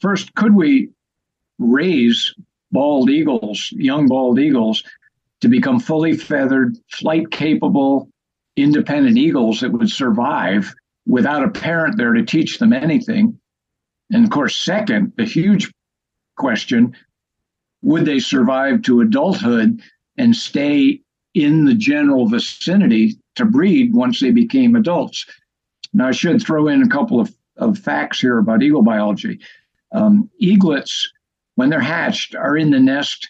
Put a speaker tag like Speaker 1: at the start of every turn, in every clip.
Speaker 1: first, could we raise bald eagles, young bald eagles, to become fully feathered, flight capable, independent eagles that would survive without a parent there to teach them anything? And of course, second, the huge question would they survive to adulthood and stay in the general vicinity to breed once they became adults? Now, I should throw in a couple of, of facts here about eagle biology. Um, eaglets, when they're hatched, are in the nest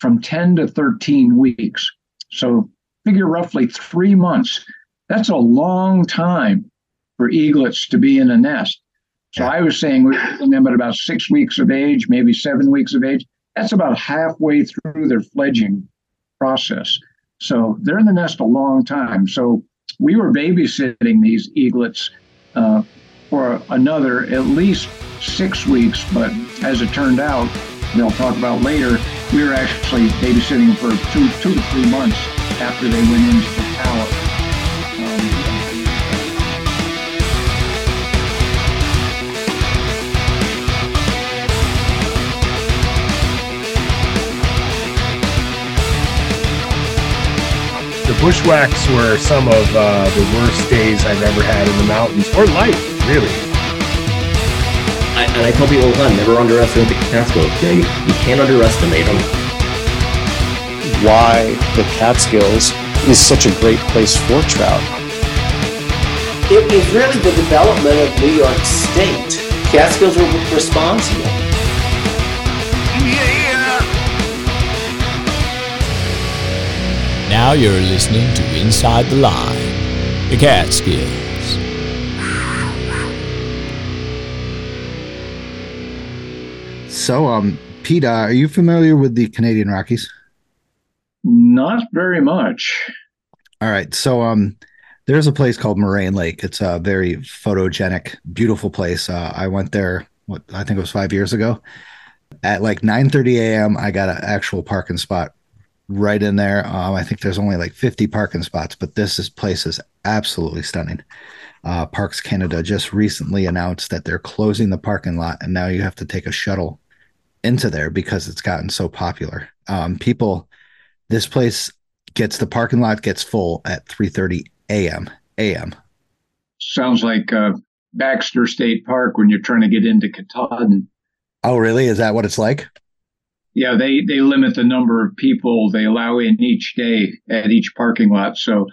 Speaker 1: from 10 to 13 weeks. So figure roughly three months. That's a long time for eaglets to be in a nest. So I was saying we're them at about six weeks of age, maybe seven weeks of age. That's about halfway through their fledging process. So they're in the nest a long time. So we were babysitting these eaglets uh, for another at least six weeks. But as it turned out, they'll talk about later, we were actually babysitting for two, two to three months after they went into the tower.
Speaker 2: the bushwhacks were some of uh, the worst days I've ever had in the mountains or life, really.
Speaker 3: I, and I tell people all the time, never underestimate the Catskills. Okay, you, you can't underestimate them.
Speaker 4: Why the Catskills is such a great place for trout.
Speaker 5: It was really the development of New York State. Catskills were responsible.
Speaker 6: Now you're listening to Inside the Line, the Catskills.
Speaker 7: So, um, Pete, uh, are you familiar with the Canadian Rockies?
Speaker 1: Not very much.
Speaker 7: All right. So, um, there's a place called Moraine Lake. It's a very photogenic, beautiful place. Uh, I went there, what I think it was five years ago. At like 9:30 a.m., I got an actual parking spot right in there. Um, I think there's only like 50 parking spots, but this is, place is absolutely stunning. Uh, Parks Canada just recently announced that they're closing the parking lot, and now you have to take a shuttle into there because it's gotten so popular. Um, people, this place gets the parking lot gets full at 3:30 a.m. a.m.
Speaker 1: Sounds like uh, Baxter State Park when you're trying to get into Katahdin.
Speaker 7: Oh, really? Is that what it's like?
Speaker 1: yeah, they they limit the number of people they allow in each day at each parking lot. So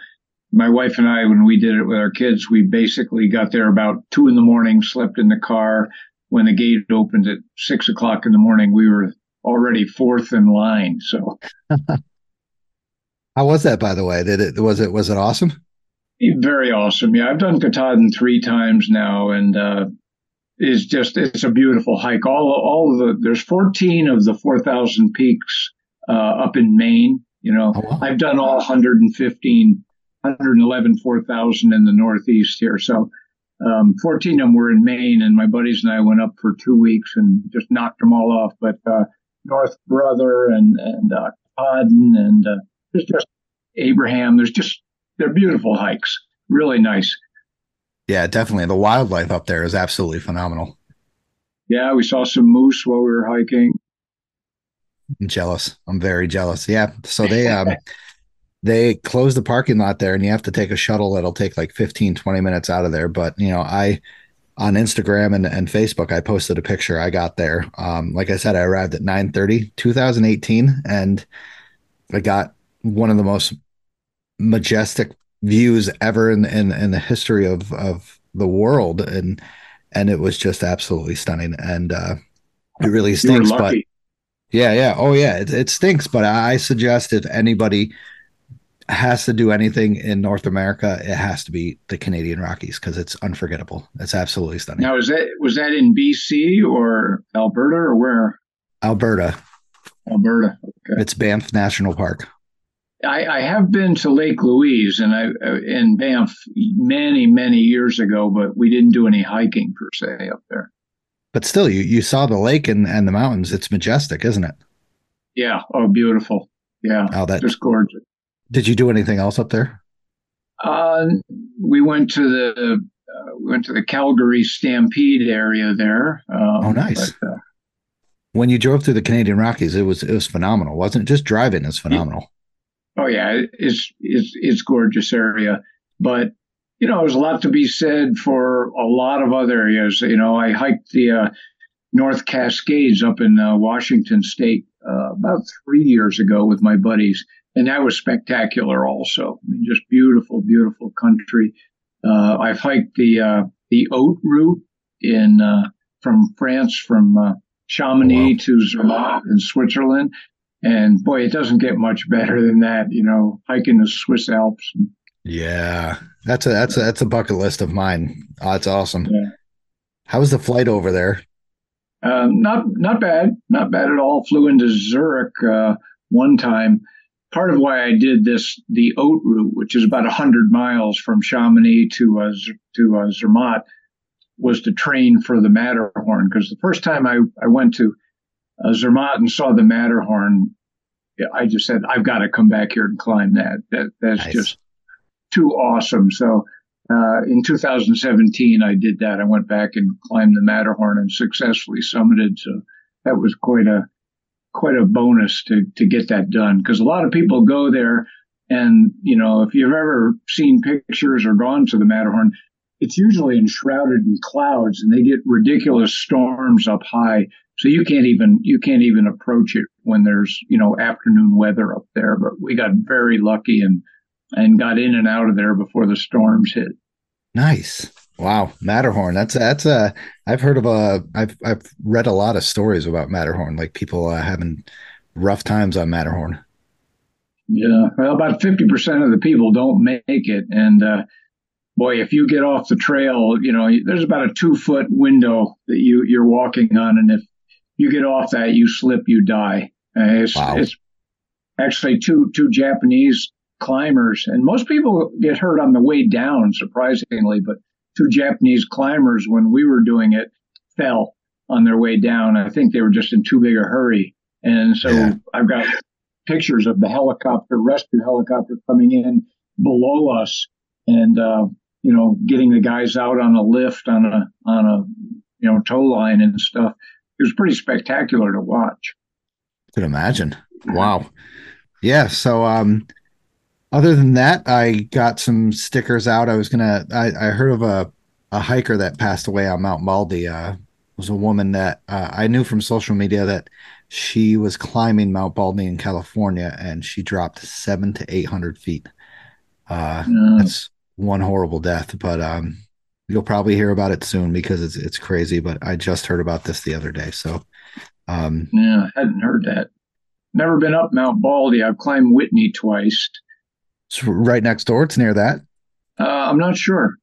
Speaker 1: my wife and I, when we did it with our kids, we basically got there about two in the morning, slept in the car. When the gate opened at six o'clock in the morning, we were already fourth in line. So
Speaker 7: how was that, by the way? Did it was it was it awesome?
Speaker 1: Very awesome. Yeah, I've done Katahdin three times now, and uh, is just it's a beautiful hike. All all of the there's 14 of the 4,000 peaks uh, up in Maine. You know, oh, wow. I've done all 115, 111, 4,000 in the Northeast here. So um, 14 of them were in Maine, and my buddies and I went up for two weeks and just knocked them all off. But uh, North Brother and and uh, Podden and uh, there's just Abraham. There's just they're beautiful hikes. Really nice.
Speaker 7: Yeah, definitely. The wildlife up there is absolutely phenomenal.
Speaker 1: Yeah, we saw some moose while we were hiking.
Speaker 7: I'm jealous. I'm very jealous. Yeah. So they um they close the parking lot there and you have to take a shuttle that'll take like 15, 20 minutes out of there. But you know, I on Instagram and, and Facebook, I posted a picture I got there. Um, like I said, I arrived at 9 30, 2018, and I got one of the most majestic views ever in in, in the history of of the world, and and it was just absolutely stunning. And uh, it really stinks, but yeah, yeah, oh yeah, it, it stinks. But I suggest if anybody has to do anything in North America, it has to be the Canadian Rockies because it's unforgettable. It's absolutely stunning.
Speaker 1: Now, is that was that in BC or Alberta or where?
Speaker 7: Alberta.
Speaker 1: Alberta. Okay.
Speaker 7: It's Banff National Park.
Speaker 1: I, I, have been to Lake Louise and I uh, in Banff many many years ago, but we didn't do any hiking per se up there.
Speaker 7: But still, you you saw the lake and and the mountains. It's majestic, isn't it?
Speaker 1: Yeah. Oh, beautiful. Yeah.
Speaker 7: Oh, that
Speaker 1: just gorgeous.
Speaker 7: Did you do anything else up there?
Speaker 1: Uh, we went to the uh, we went to the Calgary Stampede area there.
Speaker 7: Um, oh, nice.
Speaker 1: But, uh,
Speaker 7: when you drove through the Canadian Rockies, it was it was phenomenal, wasn't it? Just driving is phenomenal.
Speaker 1: Oh yeah, it's it's it's gorgeous area, but you know, there's a lot to be said for a lot of other areas. You know, I hiked the uh, North Cascades up in uh, Washington State uh, about three years ago with my buddies, and that was spectacular. Also, I mean, just beautiful, beautiful country. Uh, I've hiked the uh, the Haute route in uh, from France from Chamonix wow. to Zermatt in Switzerland. And boy, it doesn't get much better than that, you know, hiking the Swiss Alps.
Speaker 7: Yeah, that's a that's a that's a bucket list of mine. Oh, that's awesome. Yeah. How was the flight over there?
Speaker 1: Uh, not not bad, not bad at all. Flew into Zurich uh, one time. Part of why I did this, the Haute route, which is about hundred miles from Chamonix to uh, to uh, Zermatt, was to train for the Matterhorn because the first time I, I went to uh, Zermatt and saw the Matterhorn, I just said, I've got to come back here and climb that. That That's nice. just too awesome. So uh, in 2017, I did that. I went back and climbed the Matterhorn and successfully summited. So that was quite a quite a bonus to to get that done because a lot of people go there and you know if you've ever seen pictures or gone to the Matterhorn, it's usually enshrouded in clouds and they get ridiculous storms up high. So you can't even you can't even approach it when there's, you know, afternoon weather up there. But we got very lucky and and got in and out of there before the storms hit.
Speaker 7: Nice. Wow, Matterhorn. That's that's a. I've heard of a. I've I've read a lot of stories about Matterhorn, like people uh, having rough times on Matterhorn.
Speaker 1: Yeah, well, about fifty percent of the people don't make it, and uh, boy, if you get off the trail, you know, there's about a two foot window that you, you're walking on. And if you get off that, you slip, you die. Uh, it's, wow. it's actually two, two Japanese climbers and most people get hurt on the way down, surprisingly, but two Japanese climbers, when we were doing it, fell on their way down. I think they were just in too big a hurry. And so yeah. I've got pictures of the helicopter, rescue helicopter coming in below us. And uh, you know, getting the guys out on a lift on a on a you know tow line and stuff. It was pretty spectacular to watch.
Speaker 7: I Could imagine. Wow. Yeah. So um other than that, I got some stickers out. I was gonna I, I heard of a a hiker that passed away on Mount Baldy. Uh was a woman that uh, I knew from social media that she was climbing Mount Baldy in California and she dropped seven to eight hundred feet. Uh, yeah. That's one horrible death, but um, you'll probably hear about it soon because it's it's crazy. But I just heard about this the other day, so um,
Speaker 1: yeah, I hadn't heard that. Never been up Mount Baldy. I've climbed Whitney twice.
Speaker 7: It's right next door. It's near that.
Speaker 1: Uh, I'm not sure.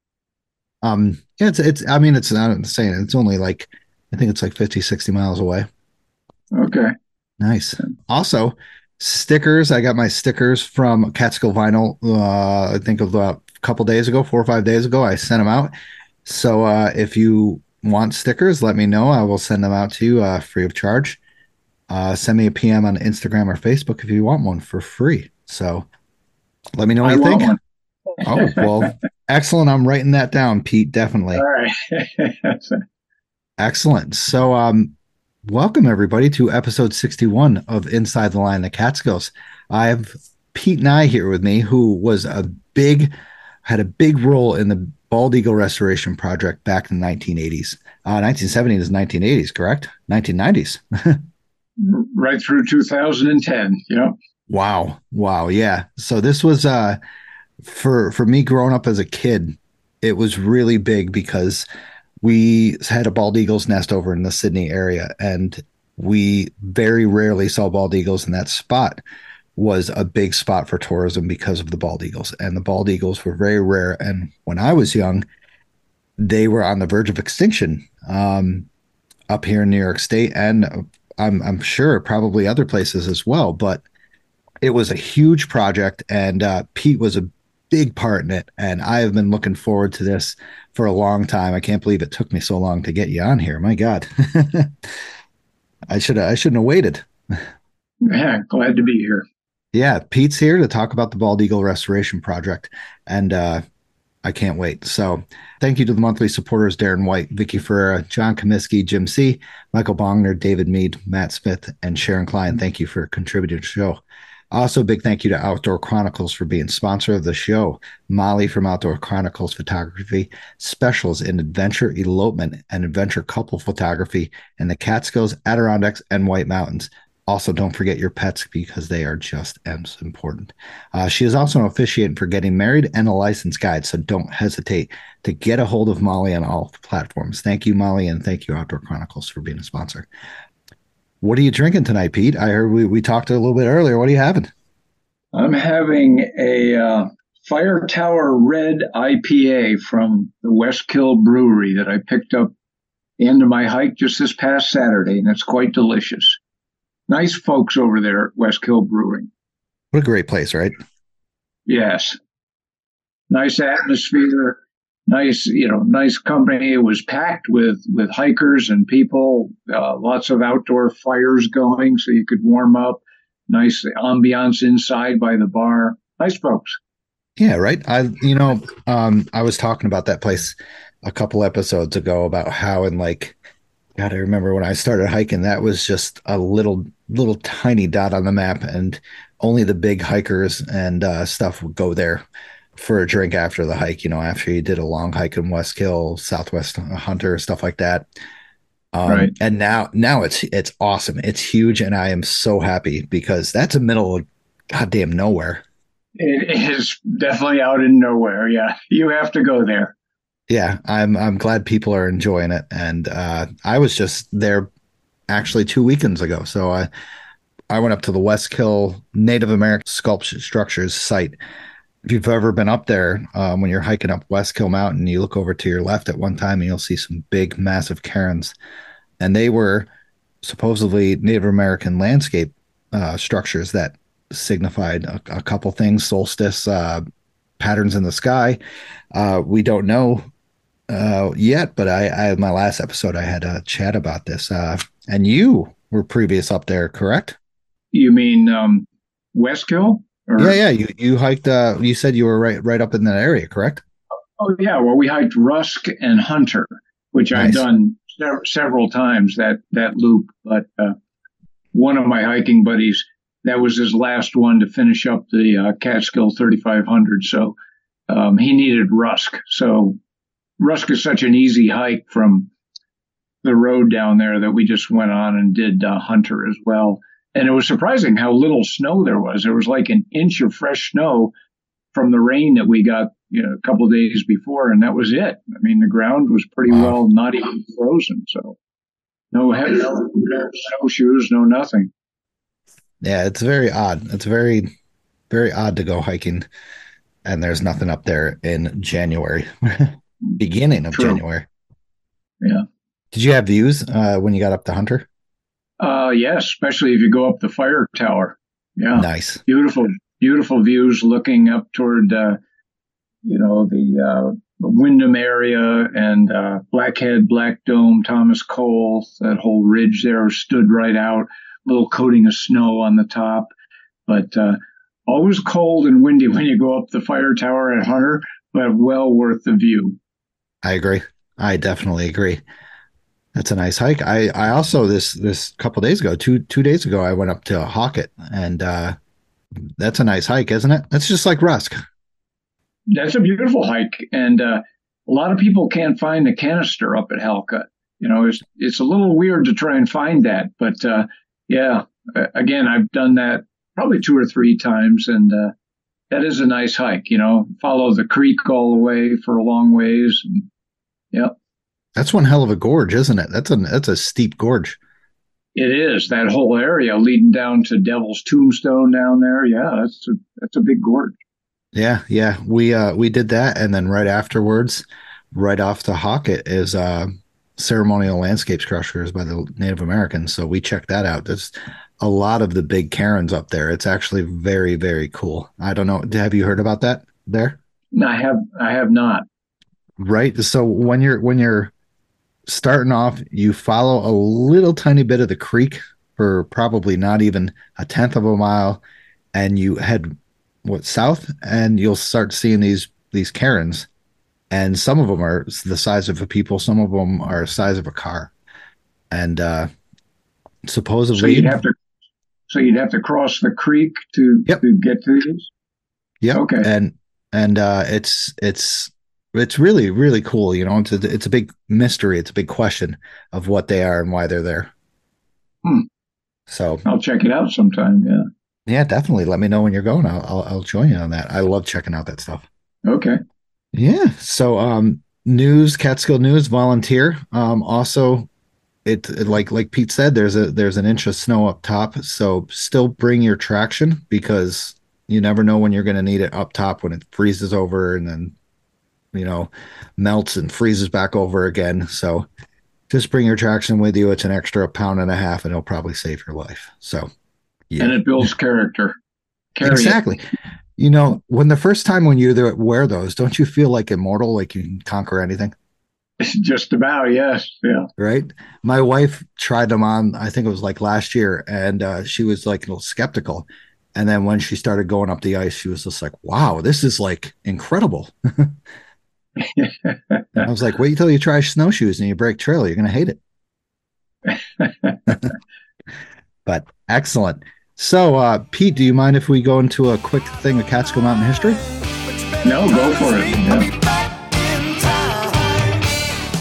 Speaker 7: Um, yeah, it's it's. I mean, it's not saying it's only like I think it's like 50, 60 miles away.
Speaker 1: Okay.
Speaker 7: Nice. Also, stickers. I got my stickers from Catskill Vinyl. Uh, I think about a couple days ago, four or five days ago. I sent them out. So uh, if you want stickers, let me know. I will send them out to you uh, free of charge. Uh, send me a PM on Instagram or Facebook if you want one for free. So let me know what I you think. One. oh, well, excellent. I'm writing that down, Pete. Definitely.
Speaker 1: All right.
Speaker 7: excellent. So, um, welcome everybody to episode 61 of Inside the Line, of Catskills. I have Pete Nye here with me, who was a big had a big role in the bald eagle restoration project back in the 1980s. Uh, 1970s, 1980s, correct? 1990s.
Speaker 1: right through 2010. Yeah.
Speaker 7: Wow. Wow. Yeah. So this was uh for for me growing up as a kid, it was really big because we had a bald eagle's nest over in the Sydney area and we very rarely saw bald eagles in that spot was a big spot for tourism because of the bald eagles. And the bald eagles were very rare. And when I was young, they were on the verge of extinction um, up here in New York State, and I'm I'm sure probably other places as well. But it was a huge project, and uh, Pete was a big part in it. And I have been looking forward to this for a long time. I can't believe it took me so long to get you on here. My God, I should I shouldn't have waited.
Speaker 1: Yeah, glad to be here.
Speaker 7: Yeah, Pete's here to talk about the Bald Eagle Restoration Project. And uh, I can't wait. So thank you to the monthly supporters Darren White, Vicky Ferreira, John Comiskey, Jim C., Michael Bongner, David Mead, Matt Smith, and Sharon Klein. Thank you for contributing to the show. Also, big thank you to Outdoor Chronicles for being sponsor of the show. Molly from Outdoor Chronicles Photography specials in adventure elopement and adventure couple photography in the Catskills, Adirondacks, and White Mountains. Also, don't forget your pets because they are just as important. Uh, she is also an officiant for getting married and a licensed guide, so don't hesitate to get a hold of Molly on all platforms. Thank you, Molly, and thank you, Outdoor Chronicles, for being a sponsor. What are you drinking tonight, Pete? I heard we, we talked a little bit earlier. What are you having?
Speaker 1: I'm having a uh, Fire Tower Red IPA from the Westkill Brewery that I picked up the end of my hike just this past Saturday, and it's quite delicious. Nice folks over there at Westkill Brewing.
Speaker 7: What a great place, right?
Speaker 1: Yes. Nice atmosphere, nice, you know, nice company. It was packed with with hikers and people. Uh, lots of outdoor fires going, so you could warm up. Nice ambiance inside by the bar. Nice folks.
Speaker 7: Yeah, right. I, you know, um, I was talking about that place a couple episodes ago about how in like, God, I remember when I started hiking, that was just a little, little tiny dot on the map, and only the big hikers and uh, stuff would go there for a drink after the hike. You know, after you did a long hike in Westkill, Southwest Hunter, stuff like that. Um,
Speaker 1: Right.
Speaker 7: And now, now it's it's awesome. It's huge, and I am so happy because that's a middle of goddamn nowhere.
Speaker 1: It is definitely out in nowhere. Yeah, you have to go there.
Speaker 7: Yeah, I'm I'm glad people are enjoying it, and uh, I was just there actually two weekends ago. So I I went up to the Westkill Native American Sculpture Structures site. If you've ever been up there, um, when you're hiking up Westkill Mountain, you look over to your left at one time and you'll see some big, massive cairns, and they were supposedly Native American landscape uh, structures that signified a, a couple things: solstice, uh, patterns in the sky. Uh, we don't know uh, yet, but I, I my last episode I had a chat about this, uh, and you were previous up there, correct?
Speaker 1: You mean um, Westkill? Or-
Speaker 7: Yeah, yeah. You you hiked. Uh, you said you were right right up in that area, correct?
Speaker 1: Oh yeah, well we hiked Rusk and Hunter, which I've done sev- several times that that loop. But uh, one of my hiking buddies, that was his last one to finish up the uh, Catskill 3500. So um, he needed Rusk. So Rusk is such an easy hike from the road down there that we just went on and did uh, Hunter as well. And it was surprising how little snow there was. There was like an inch of fresh snow from the rain that we got you know a couple of days before and that was it i mean the ground was pretty
Speaker 7: Wow.
Speaker 1: well not even frozen so no heavy no, no snowshoes no nothing
Speaker 7: Yeah, it's very odd. It's very very odd to go hiking, and there's nothing up there in January, beginning of
Speaker 1: True.
Speaker 7: January.
Speaker 1: Yeah.
Speaker 7: Did you have views uh, when you got up to Hunter?
Speaker 1: Uh yes especially if you go up the fire tower yeah
Speaker 7: Nice.
Speaker 1: beautiful beautiful views looking up toward uh you know the uh the Windham area and uh, Blackhead, Black Dome, Thomas Cole, that whole ridge there stood right out, little coating of snow on the top. But uh, always cold and windy when you go up the fire tower at Hunter, but well worth the view.
Speaker 7: I agree. I definitely agree. That's a nice hike. I, I also this this couple days ago, two two days ago, I went up to Halcott, and uh, that's a nice hike, isn't it? That's just like Rusk.
Speaker 1: That's a beautiful hike, and uh, a lot of people can't find the canister up at Halcott. You know, it's it's a little weird to try and find that, but uh, yeah, again, I've done that probably two or three times, and uh, that is a nice hike. You know, follow the creek all the way for a long ways. And, yeah,
Speaker 7: That's one hell of a gorge, isn't it? That's a that's a steep gorge.
Speaker 1: it is that whole area leading down to Devil's Tombstone down there. Yeah, that's a that's a big gorge.
Speaker 7: Yeah, yeah. We uh we did that, and then right afterwards, right off the Halcott is uh ceremonial landscapes crushers by the Native Americans. So we checked that out. There's a lot of the big cairns up there. It's actually very very cool. I don't know. Have you heard about that there?
Speaker 1: No, I have I have not.
Speaker 7: right so when you're when you're starting off you follow a little tiny bit of the creek for probably not even a tenth of a mile and you head what south and you'll start seeing these these cairns and some of them are the size of a people, some of them are the size of a car, and uh, supposedly
Speaker 1: So you'd have to, so you'd have to cross the creek to
Speaker 7: Yep.
Speaker 1: to get to these.
Speaker 7: Yeah.
Speaker 1: Okay.
Speaker 7: And and uh, it's it's it's really really cool. You know, it's a, it's a big mystery. It's a big question of what they are and why they're there.
Speaker 1: Hmm.
Speaker 7: So
Speaker 1: I'll check it out sometime. Yeah.
Speaker 7: yeah, definitely. Let me know when you're going. I'll, I'll I'll join you on that. I love checking out that stuff.
Speaker 1: Okay.
Speaker 7: Yeah. So um news, Catskill News volunteer. Um also it, it- like like Pete said, there's a there's an inch of snow up top. So still bring your traction because you never know when you're gonna need it up top when it freezes over and then you know melts and freezes back over again. So just bring your traction with you. It's an extra pound and a half and it'll probably save your life. So yeah.
Speaker 1: And it builds character. Carry it.
Speaker 7: Exactly. You know, when the first time when you wear those, don't you feel like immortal, like you can conquer anything?
Speaker 1: Just about. Yes. Yeah.
Speaker 7: Right. My wife tried them on, I think it was like last year, and uh, she was like a little skeptical. And then when she started going up the ice, she was just like, wow, this is like incredible. I was like, wait till you try snowshoes and you break trail. You're going to hate it. but excellent. So, uh, Pete, do you mind if we go into a quick thing of Catskill Mountain history?
Speaker 1: No, go for it. Yeah.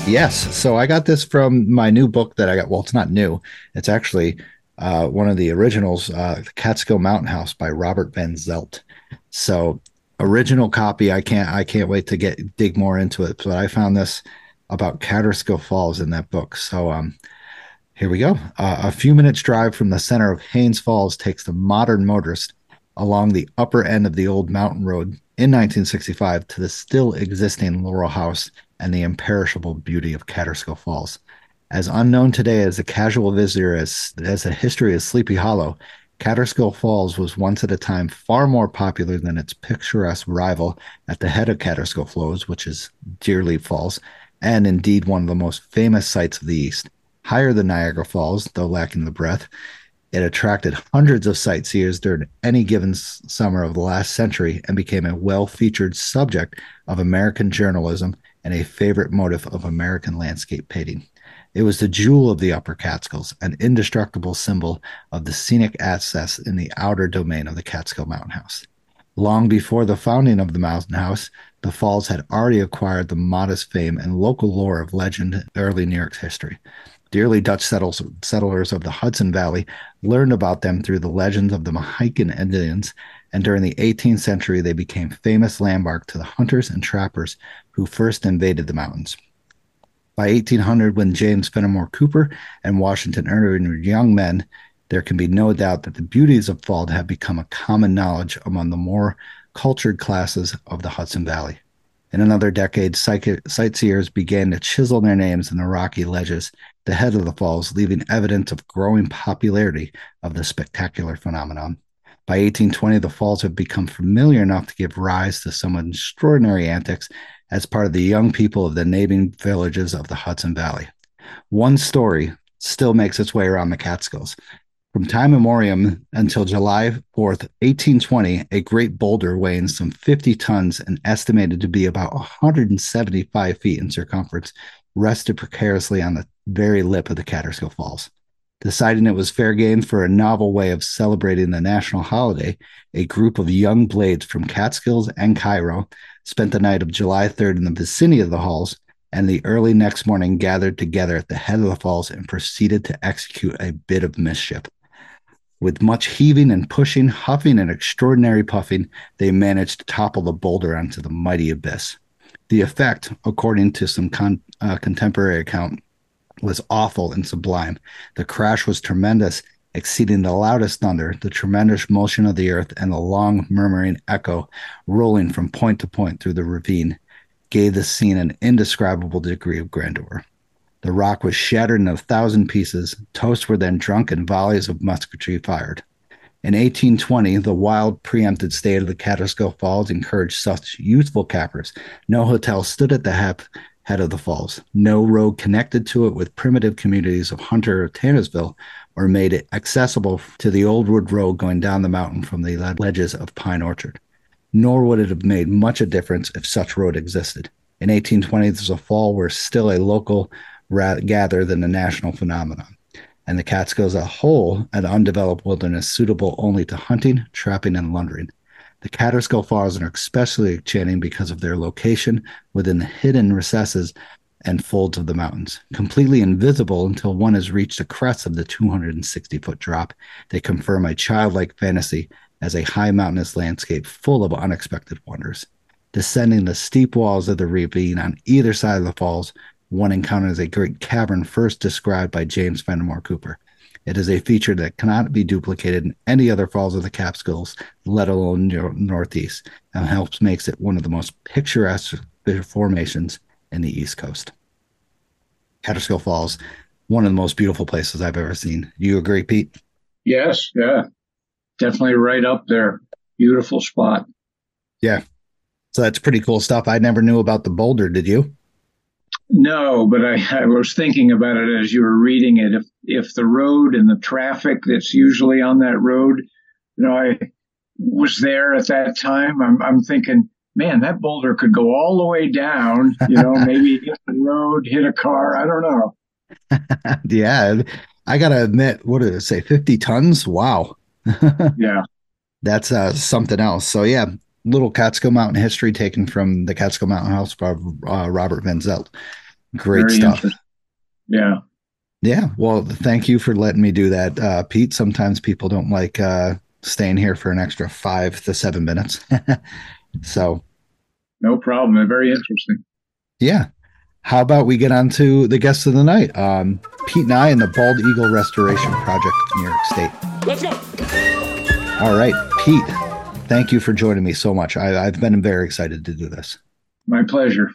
Speaker 7: Yes. So I got this from my new book that I got. Well, it's not new. It's actually uh, one of the originals, uh, The Catskill Mountain House by Robert Van Zelt. So original copy. I can't. I can't wait to get dig more into it. But I found this about Catskill Falls in that book. So um, here we go. Uh, a few minutes drive from the center of Haines Falls takes the modern motorist along the upper end of the old mountain road in 1965 to the still existing Laurel House and the imperishable beauty of Catskill Falls. As unknown today as a casual visitor as, as a history of Sleepy Hollow, Catskill Falls was once at a time far more popular than its picturesque rival at the head of Catskill Flows, which is Deerleaf Falls, and indeed one of the most famous sights of the East. Higher than Niagara Falls, though lacking the breadth, it attracted hundreds of sightseers during any given summer of the last century and became a well featured subject of American journalism and a favorite motive of American landscape painting. It was the jewel of the Upper Catskills, an indestructible symbol of the scenic access in the outer domain of the Catskill Mountain House. Long before the founding of the Mountain House, the falls had already acquired the modest fame and local lore of legend in early New York's history. The early Dutch settlers of the Hudson Valley learned about them through the legends of the Mohican Indians, and during the 18th century, they became famous landmark to the hunters and trappers who first invaded the mountains. By 1800, when James Fenimore Cooper and Washington Irving were young men, there can be no doubt that the beauties of Fald have become a common knowledge among the more cultured classes of the Hudson Valley. In another decade, sightseers began to chisel their names in the rocky ledges, the head of the falls, leaving evidence of growing popularity of the spectacular phenomenon. By 1820, the falls have become familiar enough to give rise to some extraordinary antics as part of the young people of the neighboring villages of the Hudson Valley. One story still makes its way around the Catskills. From time immemorial until July 4th, 1820, a great boulder weighing some 50 tons and estimated to be about 175 feet in circumference rested precariously on the very lip of the Catskill Falls. Deciding it was fair game for a novel way of celebrating the national holiday, a group of young blades from Catskills and Cairo spent the night of July 3rd in the vicinity of the halls and the early next morning gathered together at the head of the falls and proceeded to execute a bit of mischief. With much heaving and pushing, huffing, and extraordinary puffing, they managed to topple the boulder onto the mighty abyss. The effect, according to some con- uh, contemporary account, was awful and sublime. The crash was tremendous, exceeding the loudest thunder, the tremendous motion of the earth, and the long murmuring echo rolling from point to point through the ravine gave the scene an indescribable degree of grandeur. The rock was shattered in a thousand pieces. Toasts were then drunk and volleys of musketry fired. In 1820, the wild, preempted state of the Catskill Falls encouraged such youthful cappers. No hotel stood at the hep- head of the falls. No road connected to it with primitive communities of Hunter or Tannersville or made it accessible to the old wood road going down the mountain from the ledges of Pine Orchard. Nor would it have made much a difference if such road existed. In 1820, this was a fall where still a local gather than a national phenomenon. And the Catskills as a whole, an undeveloped wilderness suitable only to hunting, trapping, and laundering. The Kaaterskill Falls are especially enchanting because of their location within the hidden recesses and folds of the mountains. Completely invisible until one has reached the crest of the 260 foot drop, they confirm a childlike fantasy as a high mountainous landscape full of unexpected wonders. Descending the steep walls of the ravine on either side of the falls, one encounters a great cavern first described by James Fenimore Cooper. It is a feature that cannot be duplicated in any other falls of the Catskills, let alone Northeast, and helps makes it one of the most picturesque formations in the East Coast. Kaaterskill Falls, one of the most beautiful places I've ever seen. Do you agree, Pete?
Speaker 1: Yes, yeah, definitely right up there. Beautiful spot.
Speaker 7: Yeah, so that's pretty cool stuff. I never knew about the boulder. Did you?
Speaker 1: No, but I, I was thinking about it as you were reading it. If if the road and the traffic that's usually on that road, you know, I was there at that time. I'm I'm thinking man, that boulder could go all the way down, you know, maybe hit the road, hit a car. I don't know.
Speaker 7: yeah. I got to admit, what did it say? 50 tons? Wow.
Speaker 1: yeah.
Speaker 7: That's uh, something else. So, yeah, little Catskill Mountain history taken from the Catskill Mountain House by uh, Robert Van Zelt. Great Very stuff.
Speaker 1: Yeah.
Speaker 7: Yeah. Well, thank you for letting me do that, uh, Pete. Sometimes people don't like uh, staying here for an extra five to seven minutes. So,
Speaker 1: no problem. Very interesting.
Speaker 7: Yeah. How about we get on to the guests of the night? Um, Pete and I and the Bald Eagle Restoration Project of New York State. Let's go. All right, Pete. Thank you for joining me so much. I, have been very excited to do this.
Speaker 1: My pleasure.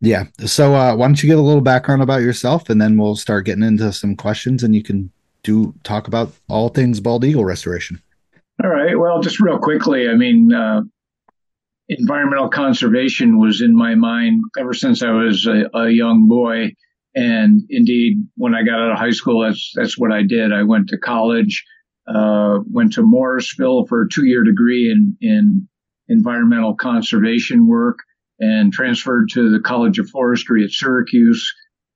Speaker 7: Yeah. So, uh, why don't you get a little background about yourself, and then we'll start getting into some questions, and you can do talk about all things bald eagle restoration.
Speaker 1: All right. Well, just real quickly, I mean, uh, environmental conservation was in my mind ever since I was a, a, young boy. And indeed, when I got out of high school, that's that's what I did. I went to college, uh, went to Morrisville for a two-year degree in in environmental conservation work, and transferred to the College of Forestry at Syracuse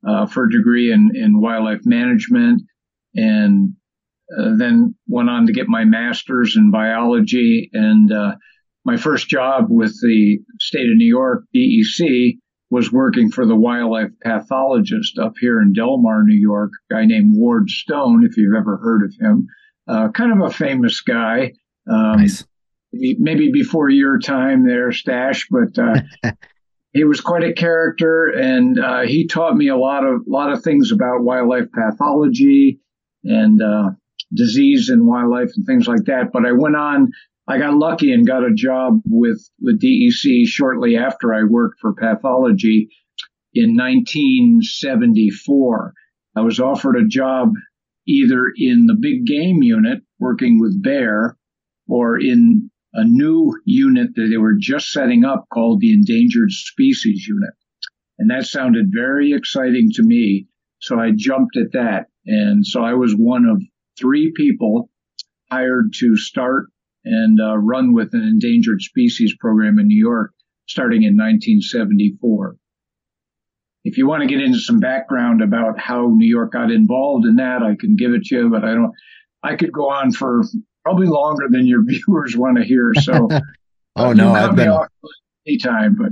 Speaker 1: uh, for a degree in in wildlife management, and uh, then went on to get my master's in biology and uh, my first job with the state of New York, DEC, was working for the wildlife pathologist up here in Delmar, New York, a guy named Ward Stone, if you've ever heard of him. Uh, kind of a famous guy. Um, nice. Maybe before your time there, Stash, but uh, he was quite a character, and uh, he taught me a lot of lot of things about wildlife pathology and uh, disease in wildlife and things like that. But I went on I got lucky and got a job with, with DEC shortly after I worked for pathology in 1974. I was offered a job either in the big game unit working with bear or in a new unit that they were just setting up called the endangered species unit. And that sounded very exciting to me. So I jumped at that. And so I was one of three people hired to start and uh, run with an endangered species program in New York starting in 1974. If you want to get into some background about how New York got involved in that, I can give it to you, but I don't. I could go on for probably longer than your viewers want to hear. So,
Speaker 7: oh no, I've been
Speaker 1: anytime, but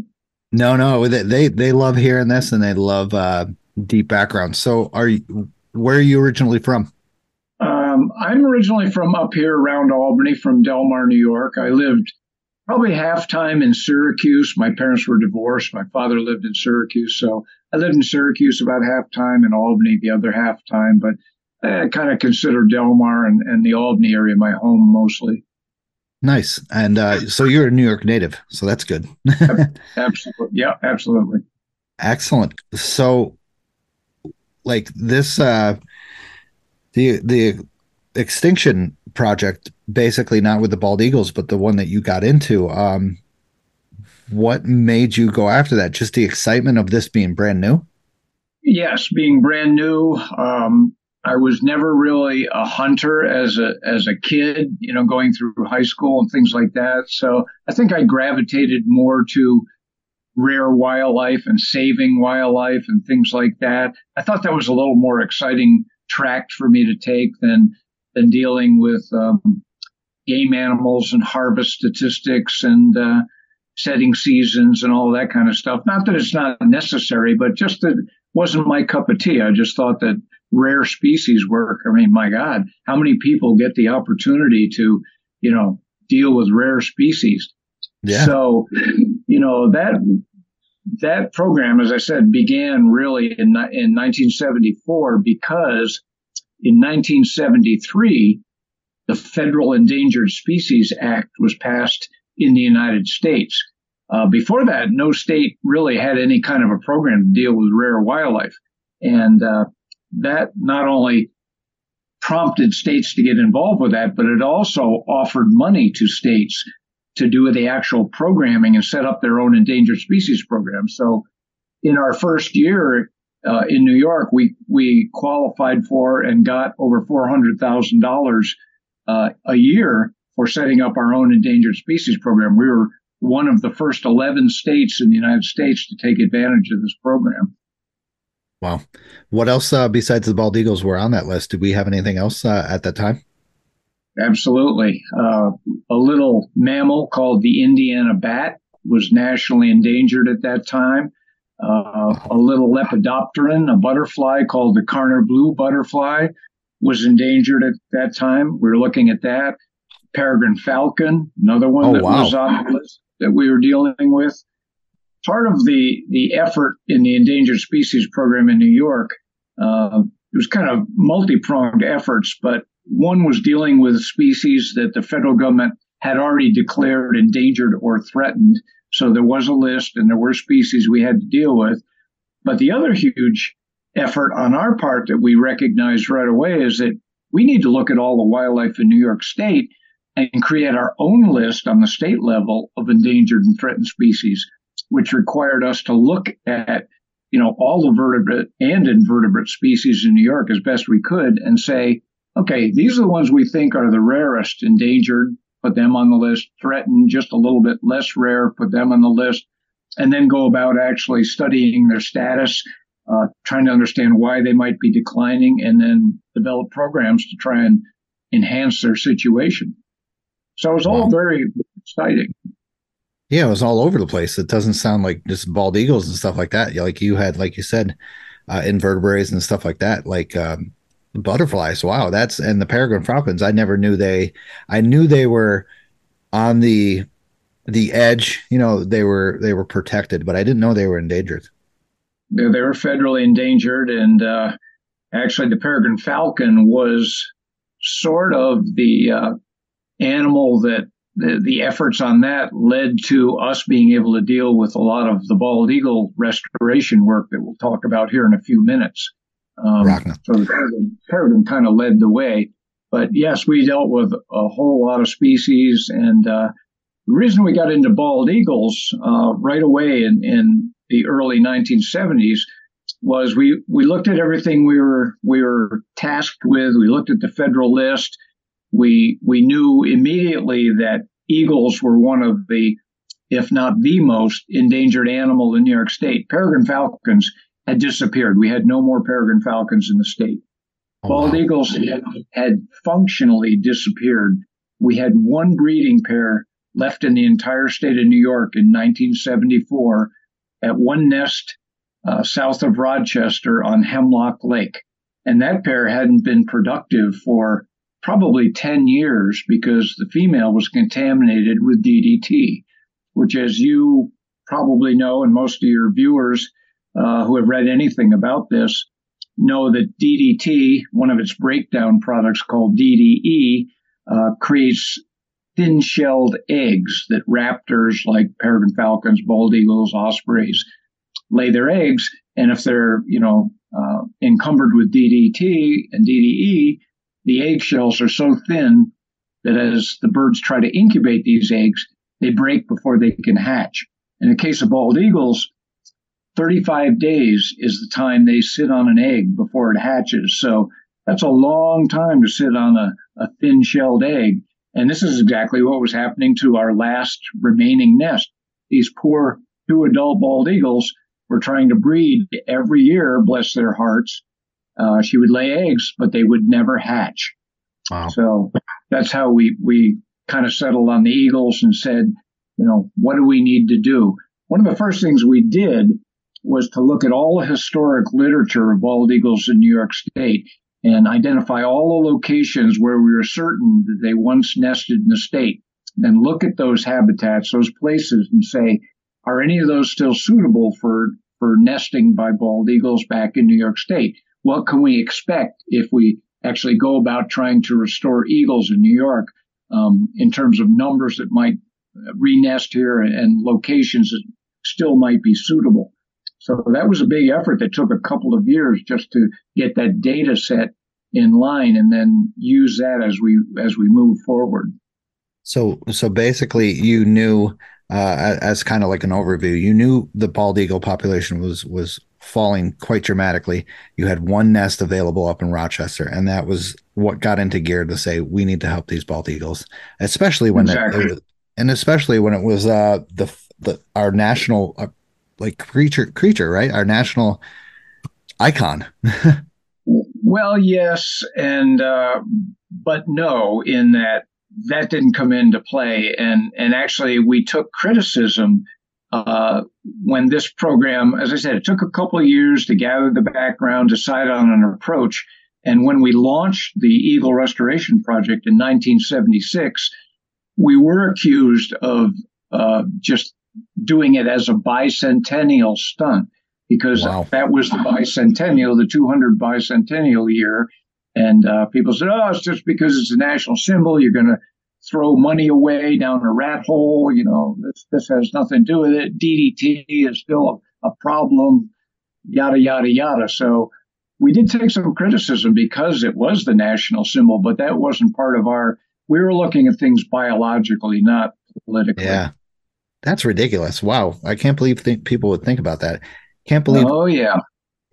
Speaker 7: no, no, they they love hearing this and they love uh, deep background. So, are you where are you originally from?
Speaker 1: Um, I'm originally from up here around Albany, from Delmar, New York. I lived probably half time in Syracuse. My parents were divorced. My father lived in Syracuse, so I lived in Syracuse about half time, in Albany the other half time. But I kind of consider Delmar and, and the Albany area my home mostly.
Speaker 7: Nice. And uh, so you're a New York native, so that's good.
Speaker 1: absolutely. Yeah, absolutely.
Speaker 7: Excellent. So, like this, uh, the the extinction project, basically not with the bald eagles, but the one that you got into. Um, what made you go after that? Just the excitement of this being brand new?
Speaker 1: Yes, being brand new. Um, I was never really a hunter as a as a kid, you know, going through high school and things like that. So I think I gravitated more to rare wildlife and saving wildlife and things like that. I thought that was a little more exciting tract for me to take than than dealing with um, game animals and harvest statistics and uh, setting seasons and all that kind of stuff. Not that it's not necessary, but just that wasn't my cup of tea. I just thought that rare species work. I mean, my God, how many people get the opportunity to, you know, deal with rare species? Yeah. So, you know, that that program, as I said, began really in, in 1974 because in 1973, the Federal Endangered Species Act was passed in the United States. Uh, before that, no state really had any kind of a program to deal with rare wildlife. And uh, that not only prompted states to get involved with that, but it also offered money to states to do the actual programming and set up their own endangered species program. So in our first year uh, in New York, we, we qualified for and got over $400,000 uh, a year for setting up our own endangered species program. We were one of the first 11 states in the United States to take advantage of this program.
Speaker 7: Wow. What else uh, besides the bald eagles were on that list? Did we have anything else uh, at that time?
Speaker 1: Absolutely. Uh, a little mammal called the Indiana bat was nationally endangered at that time. Uh, a little lepidopteran, a butterfly called the Karner blue butterfly, was endangered at that time. We were looking at that. Peregrine falcon, another one oh, that wow. was on the list that we were dealing with. Part of the the effort in the endangered species program in New York, uh, it was kind of multi pronged efforts, but one was dealing with species that the federal government had already declared endangered or threatened. So there was a list and there were species we had to deal with. But the other huge effort on our part that we recognized right away is that we need to look at all the wildlife in New York State and create our own list on the state level of endangered and threatened species, which required us to look at, you know, all the vertebrate and invertebrate species in New York as best we could and say, okay, these are the ones we think are the rarest, endangered, put them on the list, threatened, just a little bit less rare, put them on the list, and then go about actually studying their status, uh, trying to understand why they might be declining, and then develop programs to try and enhance their situation. So it was all very exciting.
Speaker 7: Yeah, it was all over the place. It doesn't sound like just bald eagles and stuff like that. Like you had, like you said, uh, invertebrates and stuff like that. Like um, butterflies. Wow, that's and the peregrine falcons. I never knew they. I knew they were on the the edge. You know, they were they were protected, but I didn't know they were endangered.
Speaker 1: They, were federally endangered, and uh, actually, the peregrine falcon was sort of the uh, animal that the, the efforts on that led to us being able to deal with a lot of the bald eagle restoration work that we'll talk about here in a few minutes. Um, so Peregrine, Peregrine kind of led the way. But yes, we dealt with a whole lot of species. And uh, the reason we got into bald eagles uh, right away in, in the early 1970s was we, we looked at everything we were we were tasked with. We looked at the federal list. We we knew immediately that eagles were one of the, if not the most endangered animal in New York State. Peregrine falcons had disappeared. We had no more peregrine falcons in the state. Oh, Bald wow. eagles had, had functionally disappeared. We had one breeding pair left in the entire state of New York in 1974 at one nest uh, south of Rochester on Hemlock Lake. And that pair hadn't been productive for probably 10 years because the female was contaminated with DDT, which, as you probably know, and most of your viewers uh, who have read anything about this know that DDT, one of its breakdown products called DDE, uh, creates thin shelled eggs that raptors like peregrine falcons, bald eagles, ospreys lay their eggs. And if they're, you know, uh, encumbered with DDT and DDE, the eggshells are so thin that as the birds try to incubate these eggs, they break before they can hatch. In the case of bald eagles, 35 days is the time they sit on an egg before it hatches. So that's a long time to sit on a, a thin shelled egg. And this is exactly what was happening to our last remaining nest. These poor two adult bald eagles were trying to breed every year, bless their hearts. Uh, she would lay eggs, but they would never hatch.
Speaker 7: Wow.
Speaker 1: So that's how we, we kind of settled on the eagles and said, you know, what do we need to do? One of the first things we did was to look at all the historic literature of bald eagles in New York State and identify all the locations where we were certain that they once nested in the state. And look at those habitats, those places, and say, are any of those still suitable for, for nesting by bald eagles back in New York State? What can we expect if we actually go about trying to restore eagles in New York um, in terms of numbers that might re-nest here and locations that still might be suitable? So that was a big effort that took a couple of years just to get that data set in line and then use that as we as we move forward.
Speaker 7: So so basically you knew uh, as kind of like an overview, you knew the bald eagle population was was falling quite dramatically. You had one nest available up in Rochester, and that was what got into gear to say we need to help these bald eagles, especially when exactly. it, it was, and especially when it was uh, the the our national uh, like creature creature right? Our national icon.
Speaker 1: Well yes and uh, but no in that that didn't come into play. And and actually we took criticism uh, when this program as i said it took a couple of years to gather the background decide on an approach. And when we launched the eagle restoration project in 1976 we were accused of uh, just doing it as a bicentennial stunt because wow. that was the bicentennial, the 200 bicentennial year. And uh, people said, oh, it's just because it's a national symbol. You're going to throw money away down a rat hole. You know, this, this has nothing to do with it. DDT is still a, a problem, yada, yada, yada. So we did take some criticism because it was the national symbol, but that wasn't part of our, we were looking at things biologically, not politically.
Speaker 7: Yeah. That's ridiculous. Wow. I can't believe th- people would think about that. Can't believe.
Speaker 1: Oh, yeah.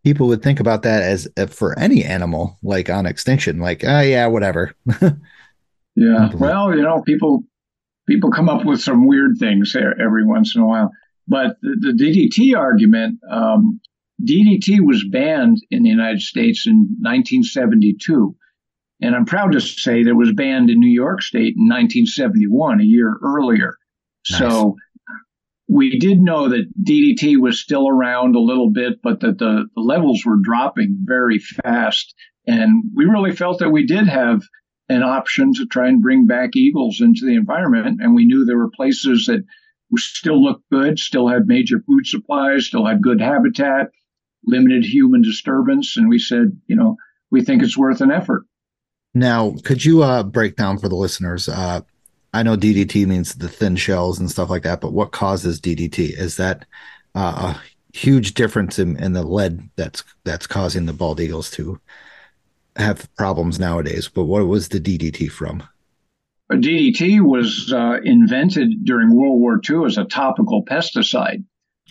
Speaker 7: People would think about that as uh, for any animal, like on extinction, like, oh, yeah, whatever.
Speaker 1: yeah. Well, you know, people people come up with some weird things every once in a while. But the, the DDT argument, um, DDT was banned in the United States in 1972. And I'm proud to say that it was banned in New York State in 1971, a year earlier. Nice. So we did know that DDT was still around a little bit, but that the, the levels were dropping very fast. And we really felt that we did have an option to try and bring back eagles into the environment. And we knew there were places that still looked good, still had major food supplies, still had good habitat, limited human disturbance. And we said, you know, we think it's worth an effort.
Speaker 7: Now, could you uh, break down for the listeners uh, I know DDT means the thin shells and stuff like that, but what causes DDT? Is that uh, a huge difference in, in the lead that's that's causing the bald eagles to have problems nowadays? But what was the DDT from?
Speaker 1: DDT was uh, invented during World War II as a topical pesticide.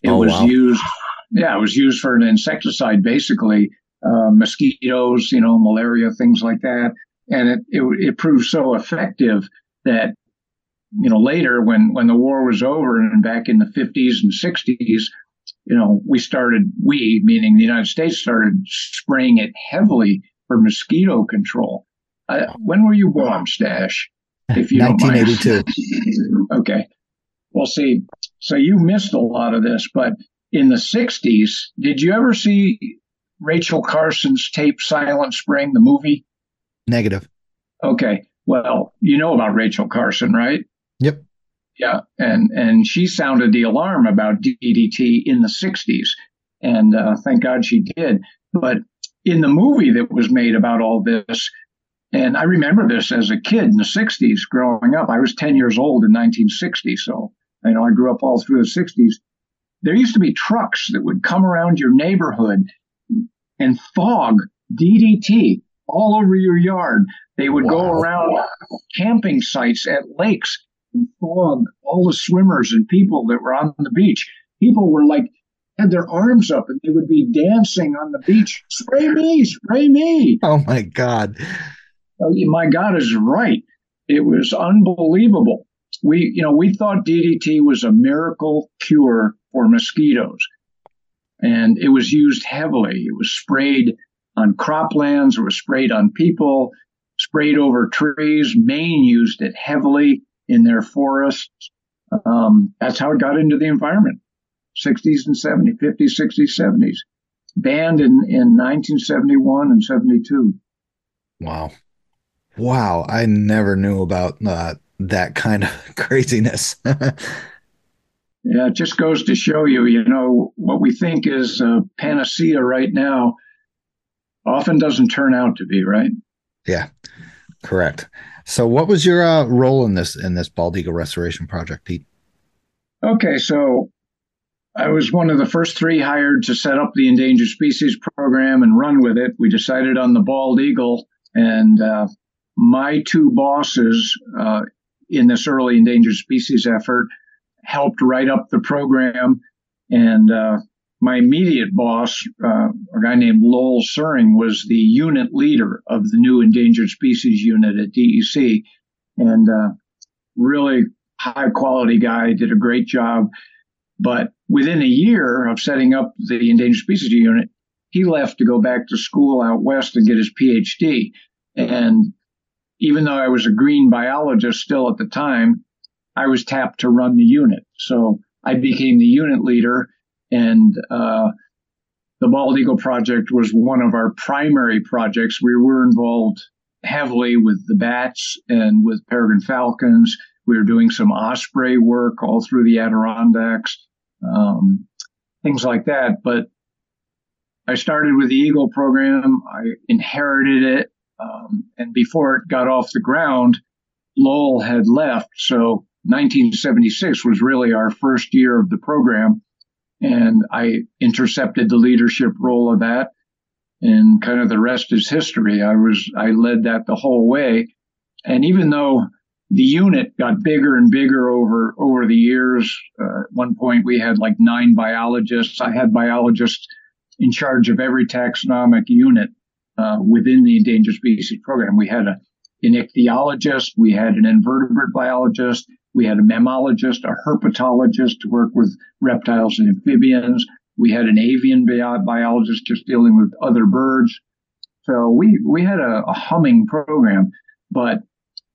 Speaker 1: It oh, was wow. used, yeah, it was used for an insecticide, basically, uh, mosquitoes, you know, malaria, things like that. And it, it, it proved so effective that you know, later when, when the war was over and back in the 50s and 60s, you know, we started, we, meaning the United States, started spraying it heavily for mosquito control. Uh, when were you born, Stash?
Speaker 7: If you 1982.
Speaker 1: okay. Well, see, so you missed a lot of this, but in the 60s, did you ever see Rachel Carson's tape Silent Spring, the movie?
Speaker 7: Negative.
Speaker 1: Okay. Well, you know about Rachel Carson, right?
Speaker 7: Yep.
Speaker 1: Yeah, and and she sounded the alarm about DDT in the '60s, and uh, thank God she did. But in the movie that was made about all this, and I remember this as a kid in the '60s, growing up. I was 10 years old in 1960, so you know I grew up all through the '60s. There used to be trucks that would come around your neighborhood and fog DDT all over your yard. They would wow. go around camping sites at lakes and fog all the swimmers and people that were on the beach. People were like, had their arms up and they would be dancing on the beach. Spray me, spray me.
Speaker 7: Oh my God.
Speaker 1: Oh, my God is right. It was unbelievable. we, you know, we thought DDT was a miracle cure for mosquitoes. And it was used heavily. It was sprayed on croplands, it was sprayed on people, sprayed over trees. Maine used it heavily in their forests. Um, that's how it got into the environment. 60s and 70s, 50s, 60s, 70s. Banned in, in 1971 and 72.
Speaker 7: Wow. Wow. I never knew about uh, that kind of craziness.
Speaker 1: yeah, it just goes to show you, you know, what we think is a panacea right now often doesn't turn out to be, right?
Speaker 7: Yeah, correct. So, what was your uh, role in this in this bald eagle restoration project, Pete?
Speaker 1: Okay, so I was one of the first three hired to set up the endangered species program and run with it. We decided on the bald eagle, and uh, my two bosses uh, in this early endangered species effort helped write up the program. And uh, my immediate boss, uh, a guy named Lowell Suring, was the unit leader of the new endangered species unit at DEC. And uh, really high quality guy, did a great job. But within a year of setting up the endangered species unit, he left to go back to school out west and get his PhD. And even though I was a green biologist still at the time, I was tapped to run the unit. So I became the unit leader, and uh, the Bald Eagle Project was one of our primary projects. We were involved heavily with the bats and with peregrine falcons. We were doing some osprey work all through the Adirondacks, um, things like that. But I started with the Eagle program. I inherited it um, and before it got off the ground, Lowell had left. So 1976 was really our first year of the program. And I intercepted the leadership role of that. And kind of the rest is history. I was, I led that the whole way. And even though the unit got bigger and bigger over, over the years, uh, at one point we had like nine biologists. I had biologists in charge of every taxonomic unit uh, within the endangered species program. We had a, an ichthyologist, we had an invertebrate biologist, we had a mammologist, a herpetologist to work with reptiles and amphibians. We had an avian biologist just dealing with other birds. So we, we had a, a humming program. But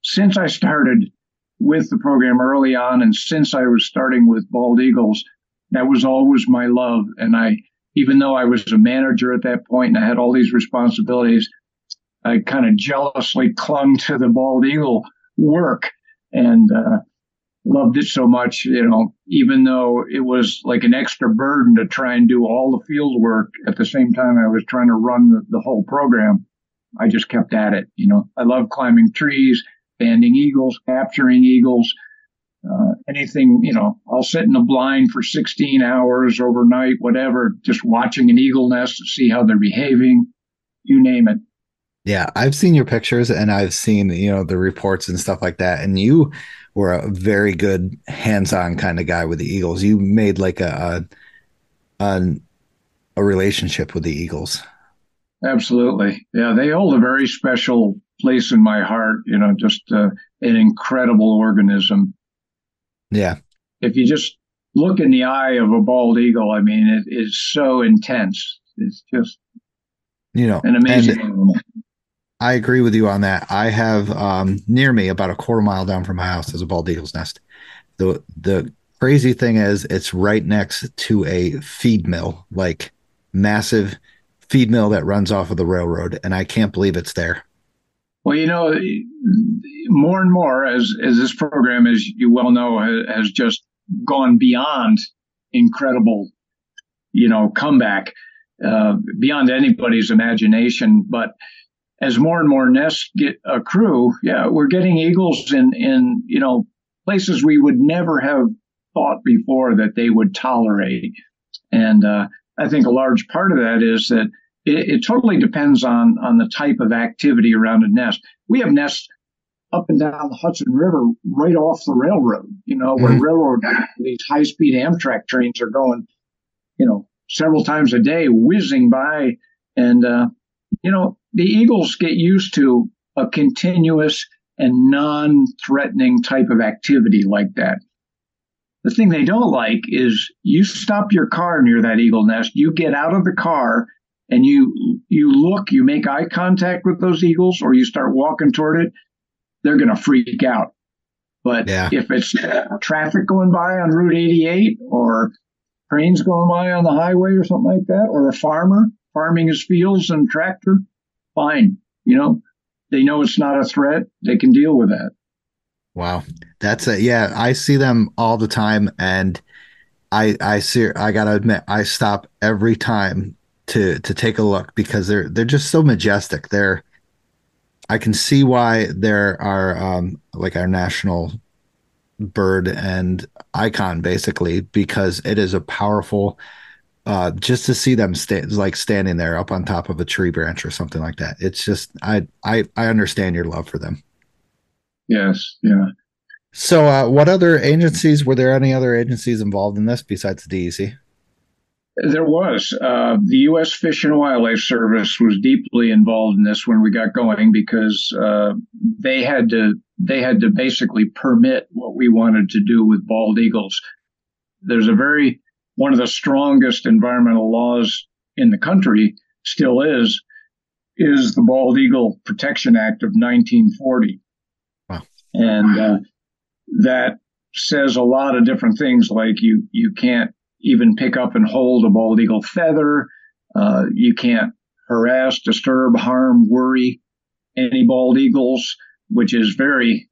Speaker 1: since I started with the program early on and since I was starting with bald eagles, that was always my love. And I, even though I was a manager at that point and I had all these responsibilities, I kind of jealously clung to the bald eagle work and uh, loved it so much. You know, even though it was like an extra burden to try and do all the field work at the same time I was trying to run the, the whole program, I just kept at it. You know, I love climbing trees, banding eagles, capturing eagles. Uh, anything, you know, I'll sit in a blind for 16 hours overnight, whatever, just watching an eagle nest to see how they're behaving, you name it.
Speaker 7: Yeah, I've seen your pictures and I've seen, you know, the reports and stuff like that. And you were a very good hands-on kind of guy with the Eagles. You made like a a, a, a relationship with the Eagles.
Speaker 1: Absolutely. Yeah, they hold a very special place in my heart, you know, just uh, an incredible organism
Speaker 7: yeah.
Speaker 1: If you just look in the eye of a bald eagle, I mean, it is so intense. It's just,
Speaker 7: you know,
Speaker 1: an amazing animal.
Speaker 7: I agree with you on that. I have um, near me, about a quarter mile down from my house, is a bald eagle's nest. The the crazy thing is, it's right next to a feed mill, like massive feed mill that runs off of the railroad, and I can't believe it's there.
Speaker 1: Well, you know, more and more as as this program, as you well know, has just gone beyond incredible, you know, comeback uh, beyond anybody's imagination. But as more and more nests get accrue, yeah, we're getting eagles in in you know places we would never have thought before that they would tolerate. And uh, I think a large part of that is that it, it totally depends on on the type of activity around a nest. We have nests up and down the Hudson River right off the railroad, you know, where mm-hmm. railroad, these high speed Amtrak trains are going, you know, several times a day, whizzing by. And, uh, you know, the Eagles get used to a continuous and non-threatening type of activity like that. The thing they don't like is you stop your car near that eagle nest, you get out of the car and you you look, you make eye contact with those eagles or you start walking toward it, they're going to freak out. But
Speaker 7: Yeah.
Speaker 1: if it's traffic going by on Route 88 or trains going by on the highway or something like that, or a farmer farming his fields and tractor, fine. You know, they know it's not a threat. They can deal with that.
Speaker 7: Wow. That's it. Yeah, I see them all the time and I I see I got to admit I stop every time to to take a look because they're they're just so majestic. They're I can see why there are um like our national bird and icon basically because it is a powerful uh just to see them stand like standing there up on top of a tree branch or something like that. It's just I I I understand your love for them.
Speaker 1: Yes. Yeah.
Speaker 7: So, uh, what other agencies were there? Any other agencies involved in this besides the DEC?
Speaker 1: There was. Uh, the U.S. Fish and Wildlife Service was deeply involved in this when we got going because uh, they had to they had to basically permit what we wanted to do with bald eagles. There's a very one of the strongest environmental laws in the country still is is the Bald Eagle Protection Act of 1940.
Speaker 7: Wow.
Speaker 1: And uh, that says a lot of different things like you you can't even pick up and hold a bald eagle feather. Uh, you can't harass, disturb, harm, worry any bald eagles, which is very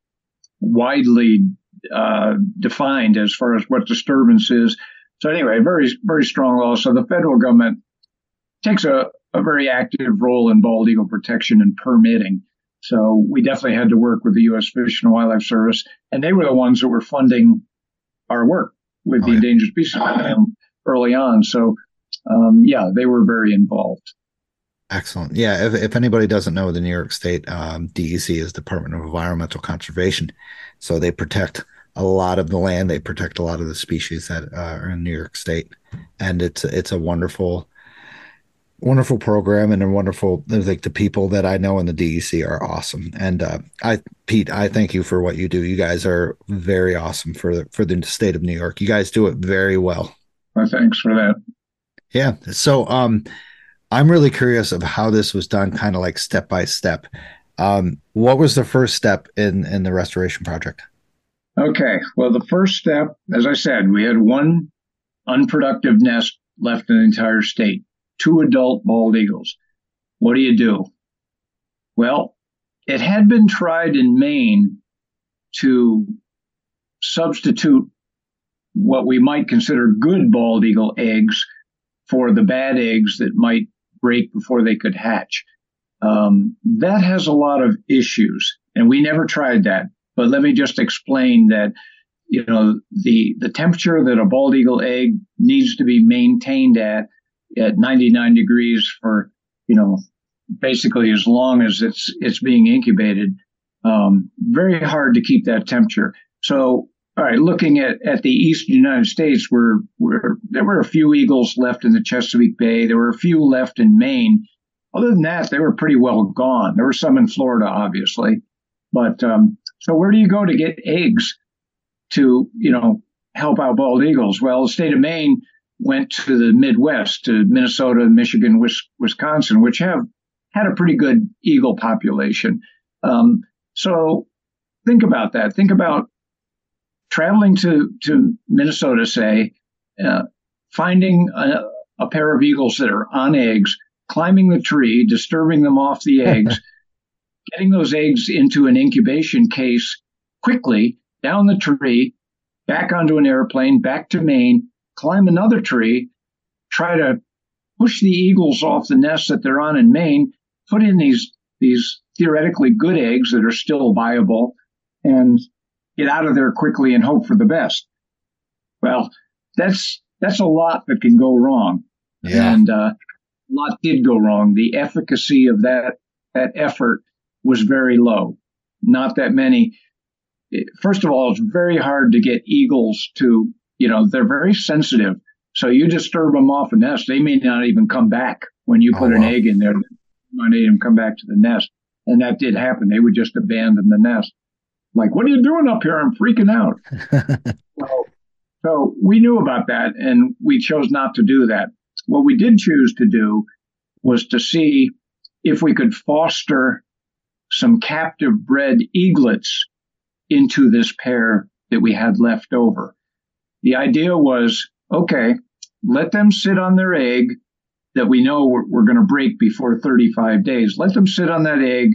Speaker 1: widely uh, defined as far as what disturbance is. So anyway, very very strong law. So the federal government takes a, a very active role in bald eagle protection and permitting. So we definitely had to work with the U.S. Fish and Wildlife Service, and they were the ones that were funding our work with
Speaker 7: Oh,
Speaker 1: the
Speaker 7: yeah.
Speaker 1: Endangered Species Program early on. So, um, yeah, they were very involved.
Speaker 7: Excellent. Yeah. If, if anybody doesn't know, the New York State um, DEC is Department of Environmental Conservation. So they protect a lot of the land. They protect a lot of the species that uh, are in New York State, and it's it's a wonderful, wonderful program and a wonderful. Like the people that I know in the DEC are awesome. And uh, I, Pete, I thank you for what you do. You guys are very awesome for the for the state of New York. You guys do it very well.
Speaker 1: Well, thanks for that.
Speaker 7: Yeah. So um I'm really curious of how this was done kind of like step by step. Um what was the first step in in the restoration project?
Speaker 1: Okay. Well, the first step, as I said, we had one unproductive nest left in the entire state, two adult bald eagles. What do you do? Well, it had been tried in Maine to substitute what we might consider good bald eagle eggs for the bad eggs that might break before they could hatch. Um, that has a lot of issues, and we never tried that. But let me just explain that, you know, the the temperature that a bald eagle egg needs to be maintained at at 99 degrees for, you know, basically as long as it's it's being incubated. Um, very hard to keep that temperature. So, all right, looking at, at the eastern United States, where, where there were a few eagles left in the Chesapeake Bay, there were a few left in Maine. Other than that, they were pretty well gone. There were some in Florida, obviously, but um, so where do you go to get eggs to, you know, help out bald eagles? Well, the state of Maine went to the Midwest, to Minnesota, Michigan, Wisconsin, which have had a pretty good eagle population. Um, so think about that. Think about traveling to, to Minnesota, say, uh, finding a, a pair of eagles that are on eggs, climbing the tree, disturbing them off the eggs, getting those eggs into an incubation case quickly down the tree, back onto an airplane, back to Maine, climb another tree, try to push the eagles off the nest that they're on in Maine, put in these these theoretically good eggs that are still viable, and get out of there quickly and hope for the best. Well, that's that's a lot that can go wrong,
Speaker 7: Yeah.
Speaker 1: and uh, a lot did go wrong. The efficacy of that that effort was very low. Not that many. First of all, it's very hard to get eagles to, you know, they're very sensitive. So you disturb them off a nest, they may not even come back when you
Speaker 7: Oh,
Speaker 1: put an
Speaker 7: wow.
Speaker 1: egg in there. You might them come back to the nest. And that did happen. They would just abandon the nest. Like, what are you doing up here? I'm freaking out. so, so we knew about that and we chose not to do that. What we did choose to do was to see if we could foster some captive bred eaglets into this pair that we had left over. The idea was okay, let them sit on their egg that we know we're, we're going to break before 35 days. Let them sit on that egg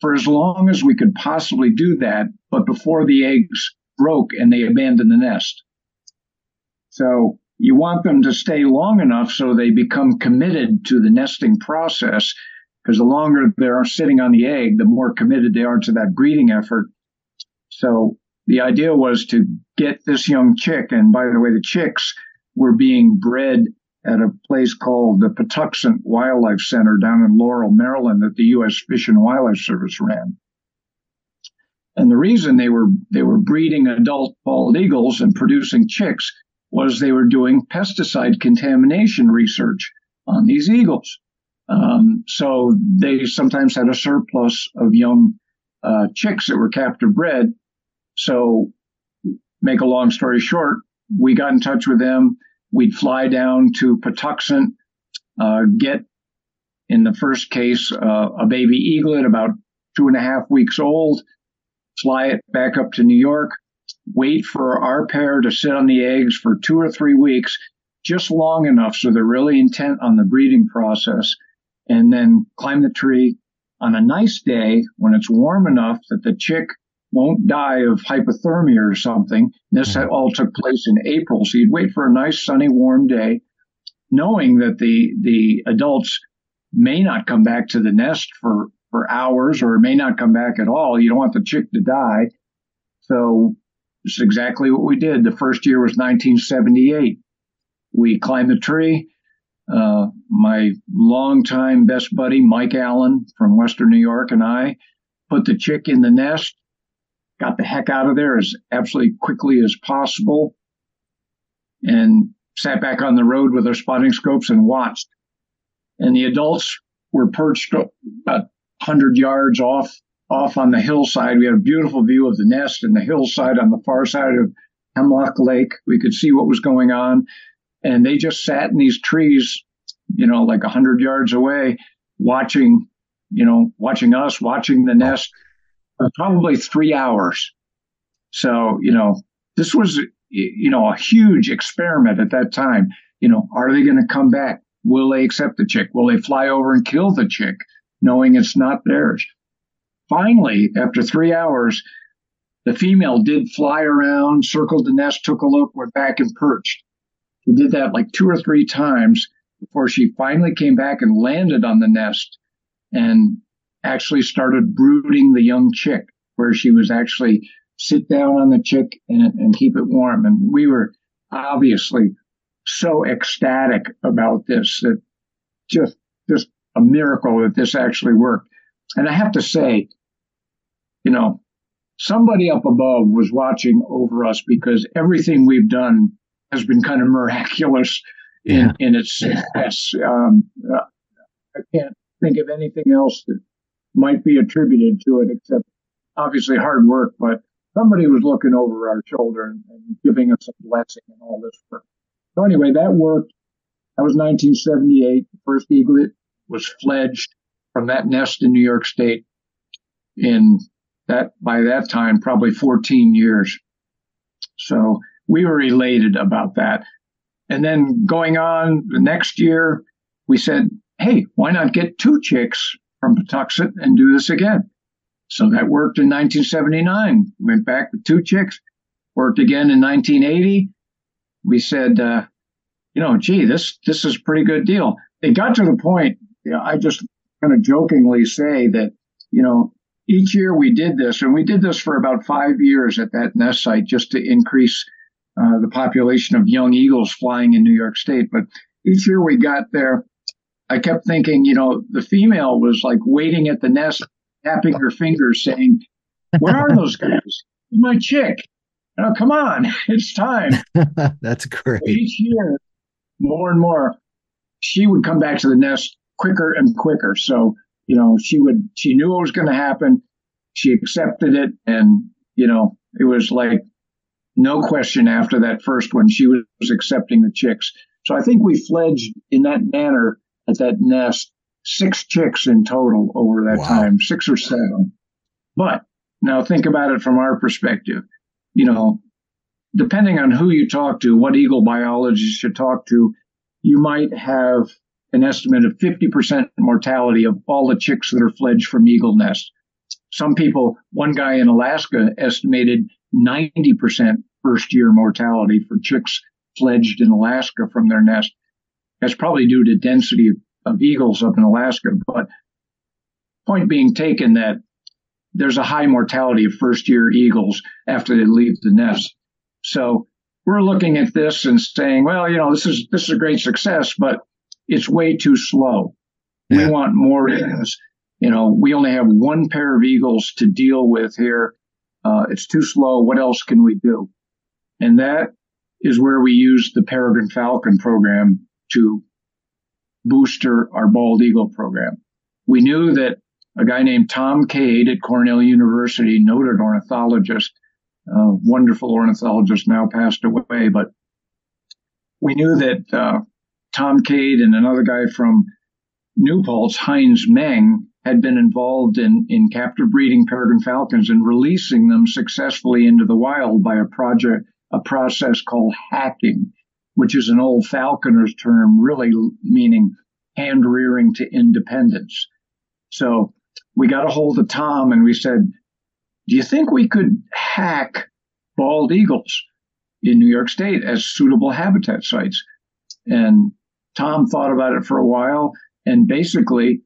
Speaker 1: for as long as we could possibly do that, but before the eggs broke and they abandoned the nest. So you want them to stay long enough so they become committed to the nesting process because the longer they're sitting on the egg, the more committed they are to that breeding effort. So the idea was to get this young chick, and by the way, the chicks were being bred at a place called the Patuxent Wildlife Center down in Laurel, Maryland, that the U.S. Fish and Wildlife Service ran. And the reason they were they were breeding adult bald eagles and producing chicks was they were doing pesticide contamination research on these eagles. Um, so they sometimes had a surplus of young uh, chicks that were captive bred. So, make a long story short, we got in touch with them. We'd fly down to Patuxent, uh, get, in the first case, uh, a baby eaglet about two and a half weeks old, fly it back up to New York, wait for our pair to sit on the eggs for two or three weeks, just long enough so they're really intent on the breeding process and then climb the tree on a nice day when it's warm enough that the chick won't die of hypothermia or something. This mm-hmm. all took place in April. So you'd wait for a nice sunny warm day, knowing that the, the adults may not come back to the nest for, for hours or may not come back at all. You don't want the chick to die. So it's exactly what we did. The first year was 1978. We climbed the tree. Uh, my longtime best buddy, Mike Allen from Western New York, and I put the chick in the nest, got the heck out of there as absolutely quickly as possible, and sat back on the road with our spotting scopes and watched. And the adults were perched about 100 yards off off on the hillside. We had a beautiful view of the nest and the hillside on the far side of Hemlock Lake. We could see what was going on and they just sat in these trees, you know, like a hundred yards away, watching, you know, watching us, watching the nest for probably three hours. So, you know, this was, you know, a huge experiment at that time. You know, are they going to come back? Will they accept the chick? Will they fly over and kill the chick, knowing it's not theirs? Finally, after three hours, the female did fly around, circled the nest, took a look, went back and perched. She did that like two or three times before she finally came back and landed on the nest and actually started brooding the young chick, where she was actually sit down on the chick and, and keep it warm. And we were obviously so ecstatic about this that just just a miracle that this actually worked. And I have to say, you know, somebody up above was watching over us because everything we've done has been kind of miraculous yeah. in, in its success. Um, uh, I can't think of anything else that might be attributed to it except obviously hard work, but somebody was looking over our shoulder and, and giving us a blessing and all this work. So anyway, that worked. That was 1978. The first eaglet was fledged from that nest in New York State in that by that time probably 14 years. So we were elated about that. And then going on the next year, we said, hey, why not get two chicks from Patuxent and do this again? So that worked in 1979. Went back with two chicks. Worked again in 1980. We said, uh, you know, gee, this this is a pretty good deal. It got to the point. You know, I just kind of jokingly say that, you know, each year we did this, and we did this for about five years at that nest site just to increase uh, the population of young eagles flying in New York State. But each year we got there, I kept thinking, you know, the female was like waiting at the nest, tapping her fingers, saying, Where are those guys? My chick. Now, come on, it's time.
Speaker 7: That's great.
Speaker 1: Each year, more and more, she would come back to the nest quicker and quicker. So you know, she would, she knew it was going to happen. She accepted it. And, you know, it was like no question after that first one, she was accepting the chicks. So I think we fledged in that manner at that nest six chicks in total over that wow. time, six or seven. But now think about it from our perspective. You know, depending on who you talk to, what eagle biologist you talk to, you might have an estimate of 50% mortality of all the chicks that are fledged from eagle nests. Some people, one guy in Alaska estimated 90% first year mortality for chicks fledged in Alaska from their nest. That's probably due to density of, eagles up in Alaska. But point being taken that there's a high mortality of first year eagles after they leave the nest. So we're looking at this and saying, well, you know, this is this is a great success, but it's way too slow. Yeah. We want more eagles. You know, we only have one pair of eagles to deal with here. Uh, it's too slow. What else can we do? And that is where we use the Peregrine Falcon program to booster our bald eagle program. We knew that a guy named Tom Cade at Cornell University, noted ornithologist, wonderful ornithologist, now passed away, but we knew that uh, Tom Cade and another guy from New Paltz, Heinz Meng, had been involved in, in captive breeding peregrine falcons and releasing them successfully into the wild by a project, a process called hacking, which is an old falconer's term, really meaning hand rearing to independence. So we got a hold of Tom and we said, do you think we could hack bald eagles in New York State as suitable habitat sites? And Tom thought about it for a while and basically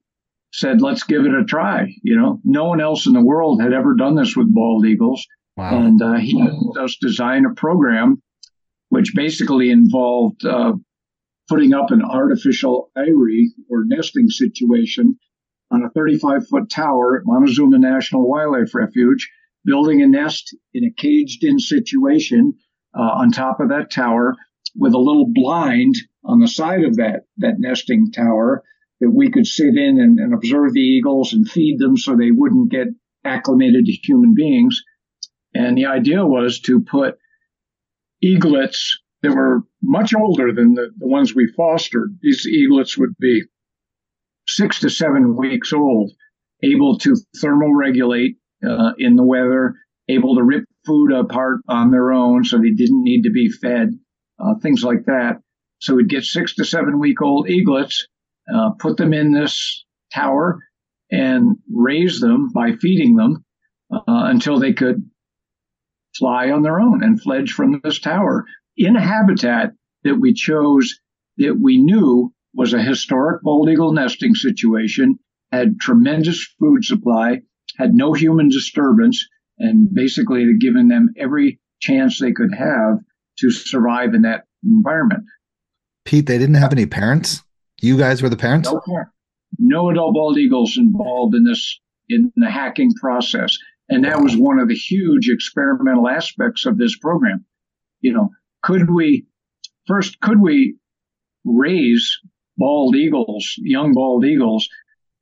Speaker 1: said, let's give it a try. You know, no one else in the world had ever done this with bald eagles. Wow. And uh, he helped us design a program which basically involved uh, putting up an artificial eyrie or nesting situation on a 35 foot tower at Montezuma National Wildlife Refuge, building a nest in a caged in situation uh, on top of that tower with a little blind on the side of that, that nesting tower that we could sit in and, and observe the eagles and feed them so they wouldn't get acclimated to human beings. And the idea was to put eaglets that were much older than the, the ones we fostered. These eaglets would be six to seven weeks old, able to thermal regulate uh, in the weather, able to rip food apart on their own so they didn't need to be fed, uh, things like that. So we'd get six to seven week old eaglets, uh, put them in this tower, and raise them by feeding them uh, until they could fly on their own and fledge from this tower in a habitat that we chose that we knew was a historic bald eagle nesting situation, had tremendous food supply, had no human disturbance, and basically had given them every chance they could have to survive in that environment.
Speaker 7: Pete, they didn't have any parents. You guys were the parents.
Speaker 1: No. No adult bald eagles involved in this in the hacking process, and that was one of the huge experimental aspects of this program. You know, could we first could we raise bald eagles, young bald eagles,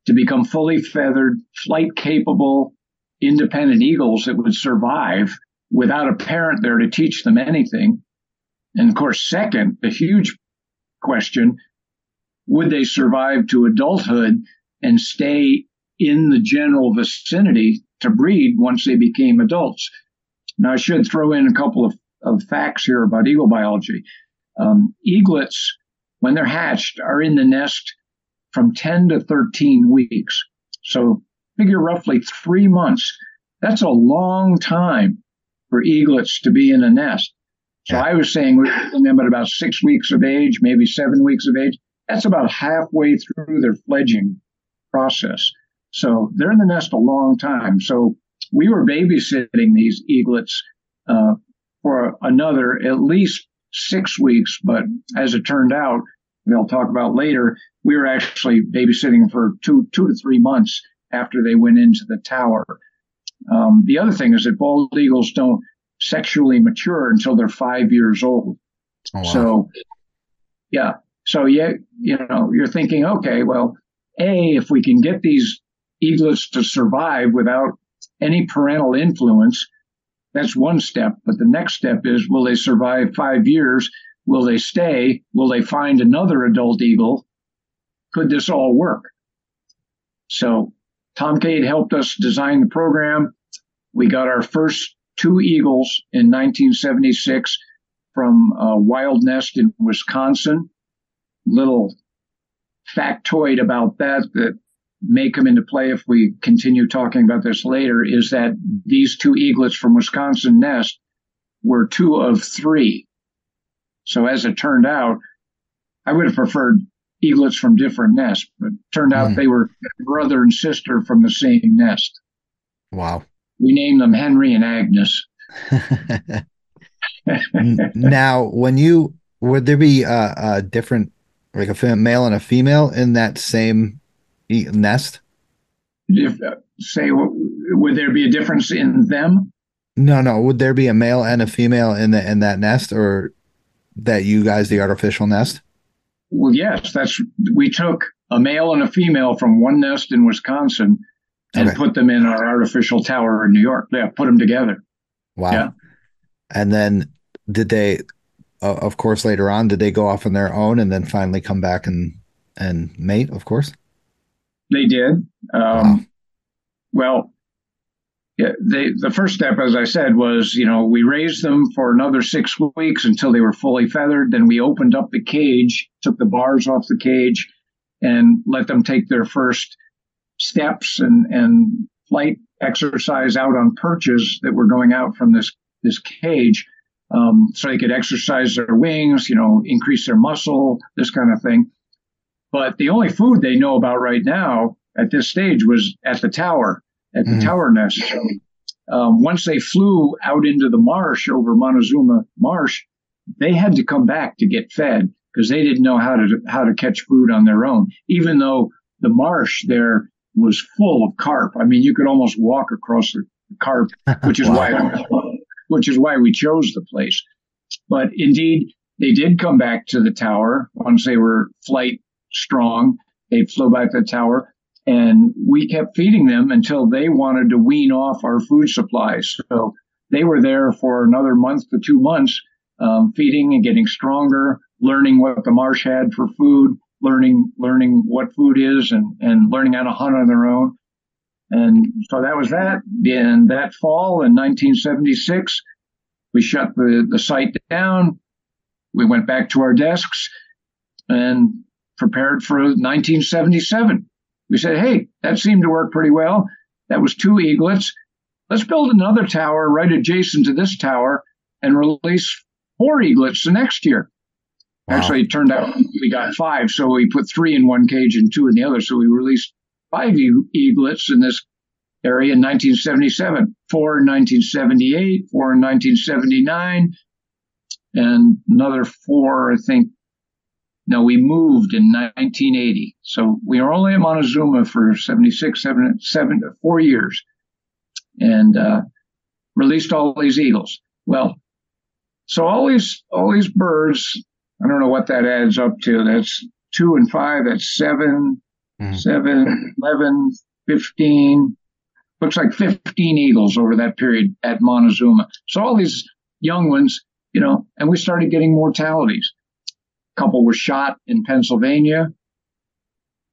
Speaker 1: to become fully feathered, flight capable, independent eagles that would survive without a parent there to teach them anything. And of course, second, the huge question would they survive to adulthood and stay in the general vicinity to breed once they became adults? Now, I should throw in a couple of, of facts here about eagle biology. Um, eaglets when they're hatched, are in the nest from 10 to 13 weeks. So figure roughly three months. That's a long time for eaglets to be in a nest. So yeah. I was saying we're them at about six weeks of age, maybe seven weeks of age. That's about halfway through their fledging process. So they're in the nest a long time. So we were babysitting these eaglets uh, for another at least six weeks, but as it turned out, they'll talk about later, we were actually babysitting for two two to three months after they went into the tower. Um, the other thing is that bald eagles don't sexually mature until they're five years old. Oh, wow. So, yeah. So yeah, you know, you're thinking, okay, well, a if we can get these eaglets to survive without any parental influence. That's one step. But the next step is will they survive five years? Will they stay? Will they find another adult eagle? Could this all work? So Tom Cade helped us design the program. We got our first two eagles in 1976 from a wild nest in Wisconsin. Little factoid about that that may come into play if we continue talking about this later is that these two eaglets from Wisconsin nest were two of three. So as it turned out, I would have preferred eaglets from different nests, but turned out mm. they were brother and sister from the same nest.
Speaker 7: Wow.
Speaker 1: We named them Henry and Agnes.
Speaker 7: now, when you would there be a, a different, like a male and a female in that same nest?
Speaker 1: If uh, say, would there be a difference in them?
Speaker 7: No, no. Would there be a male and a female in the in that nest, or that you guys the artificial nest?
Speaker 1: Well, yes. That's we took a male and a female from one nest in Wisconsin and okay. put them in our artificial tower in New York. Yeah, put them together.
Speaker 7: Wow. Yeah. And then did they, uh, of course, later on, did they go off on their own and then finally come back and and mate? Of course.
Speaker 1: They did. Um, wow. Well, yeah, they, the first step, as I said, was you know we raised them for another six weeks until they were fully feathered. Then we opened up the cage, took the bars off the cage, and let them take their first steps and and flight exercise out on perches that were going out from this this cage, um, so they could exercise their wings, you know, increase their muscle, this kind of thing. But the only food they know about right now at this stage was at the tower, at the mm. tower nest. So, um, once they flew out into the marsh over Montezuma Marsh, they had to come back to get fed because they didn't know how to how to catch food on their own. Even though the marsh there was full of carp, I mean, you could almost walk across the carp, which is why which is why we chose the place. But indeed, they did come back to the tower once they were flight strong. They flew back to the tower and we kept feeding them until they wanted to wean off our food supplies. So they were there for another month to two months, um, feeding and getting stronger, learning what the marsh had for food, learning learning what food is, and and learning how to hunt on their own. And so that was that. And that fall in 1976, we shut the, the site down. We went back to our desks and prepared for 1977. We said, hey, that seemed to work pretty well. That was two eaglets. Let's build another tower right adjacent to this tower and release four eaglets the next year. Wow. Actually, it turned out we got five, so we put three in one cage and two in the other. So we released five eaglets in this area in 1977, four in 1978, four in 1979, and another four, I think, no, we moved in 1980. So we were only at Montezuma for 76, seven, seven, four years and uh, released all these eagles. Well, so all these, all these birds, I don't know what that adds up to. That's two and five. That's seven, mm. seven, 11, 15. Looks like 15 eagles over that period at Montezuma. So all these young ones, you know, and we started getting mortalities A couple were shot in Pennsylvania.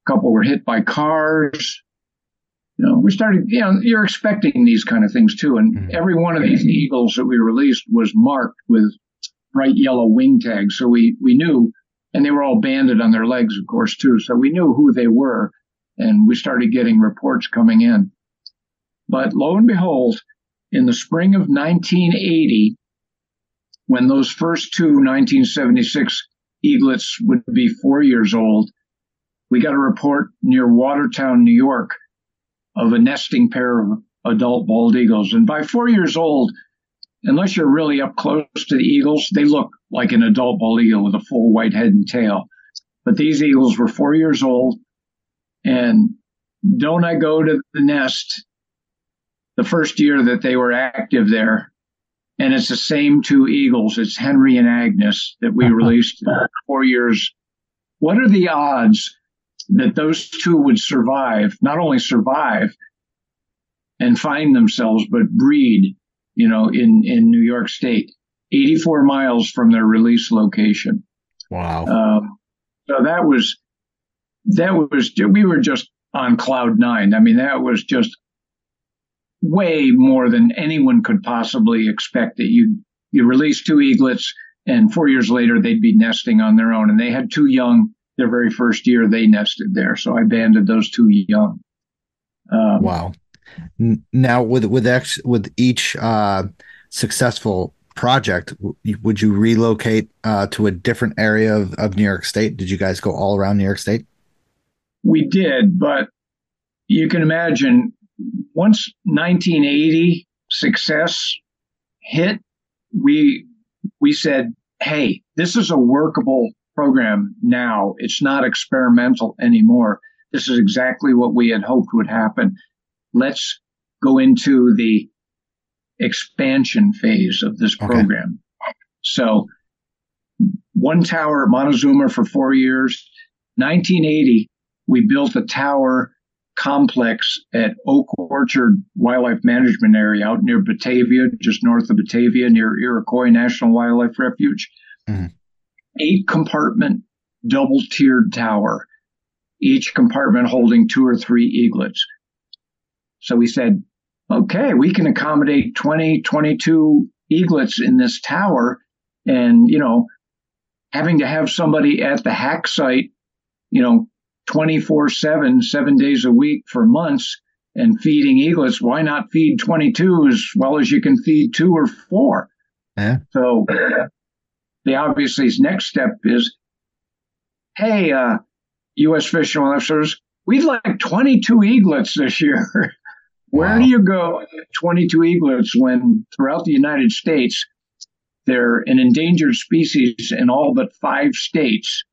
Speaker 1: A couple were hit by cars. You know, we started, you know, you're expecting these kind of things too. And mm-hmm. every one of these eagles that we released was marked with bright yellow wing tags. So we, we knew, and they were all banded on their legs, of course, too. So we knew who they were. And we started getting reports coming in. But lo and behold, in the spring of 1980, when those first two 1976 eaglets would be four years old. We got a report near Watertown, New York, of a nesting pair of adult bald eagles. And by four years old, unless you're really up close to the eagles, they look like an adult bald eagle with a full white head and tail. But these eagles were four years old. And don't I go to the nest the first year that they were active there and it's the same two eagles. It's Henry and Agnes that we released four years. What are the odds that those two would survive, not only survive and find themselves, but breed, you know, in, in New York State, 84 miles from their release location.
Speaker 7: Wow.
Speaker 1: Um, so that was, that was, we were just on cloud nine. I mean, that was just way more than anyone could possibly expect that you, you release two eaglets and four years later they'd be nesting on their own. And they had two young their very first year they nested there. So I banded those two young.
Speaker 7: Um, wow. Now with with ex with each uh, successful project, would you relocate uh, to a different area of, of New York State? Did you guys go all around New York State?
Speaker 1: We did, but you can imagine once 1980 success hit, we we said, "Hey, this is a workable program now. It's not experimental anymore. This is exactly what we had hoped would happen. Let's go into the expansion phase of this program. Okay. So, one tower at Montezuma for four years. 1980, we built a tower complex at Oak Orchard Wildlife Management Area out near Batavia, just north of Batavia, near Iroquois National Wildlife Refuge. Mm-hmm eight compartment double tiered tower, each compartment holding two or three eaglets. So we said, okay, we can accommodate 20, 22 eaglets in this tower. And, you know, having to have somebody at the hack site, you know, 24 7, seven days a week for months and feeding eaglets, why not feed 22 as well as you can feed two or four? Yeah. So the obviously next step is, hey, uh, U.S. Fish and Wildlife Service, we'd like 22 eaglets this year. Where wow. do you go 22 eaglets when throughout the United States they're an endangered species in all but five states?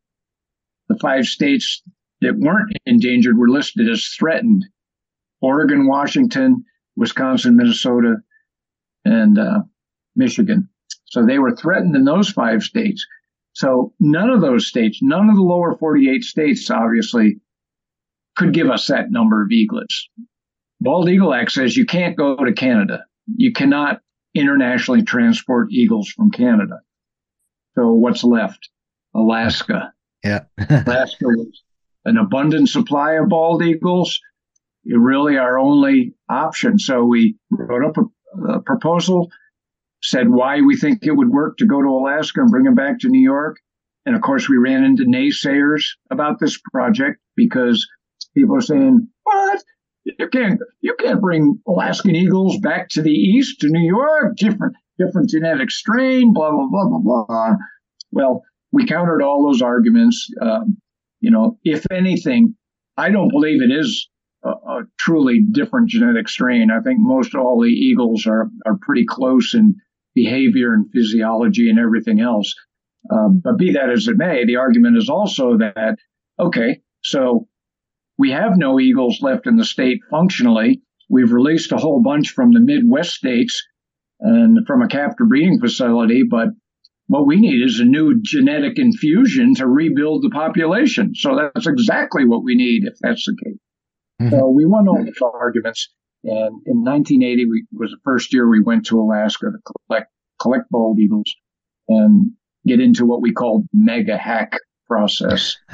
Speaker 1: The five states that weren't endangered were listed as threatened Oregon, Washington, Wisconsin, Minnesota, and uh, Michigan. So they were threatened in those five states. So none of those states, none of the lower 48 states, obviously, could give us that number of eaglets. Bald Eagle Act says you can't go to Canada. You cannot internationally transport eagles from Canada. So what's left? Alaska.
Speaker 7: Yeah.
Speaker 1: Alaska was an abundant supply of bald eagles. It really our only option. So we wrote up a, a proposal said why we think it would work to go to Alaska and bring them back to New York. And of course, we ran into naysayers about this project because people are saying, "What? You can't you can't bring Alaskan eagles back to the east to New York? Different different genetic strain, blah blah blah blah blah." Well, we countered all those arguments. Um, you know, if anything, I don't believe it is a, a, truly different genetic strain. I think most all the eagles are are pretty close in behavior and physiology and everything else. Uh, but be that as it may, the argument is also that, okay, so we have no eagles left in the state functionally. We've released a whole bunch from the Midwest states and from a captive breeding facility, but what we need is a new genetic infusion to rebuild the population. So that's exactly what we need if that's the case. Mm-hmm. So we won all those arguments. And in 1980, we was the first year we went to Alaska to collect collect bald eagles and get into what we called mega hack process,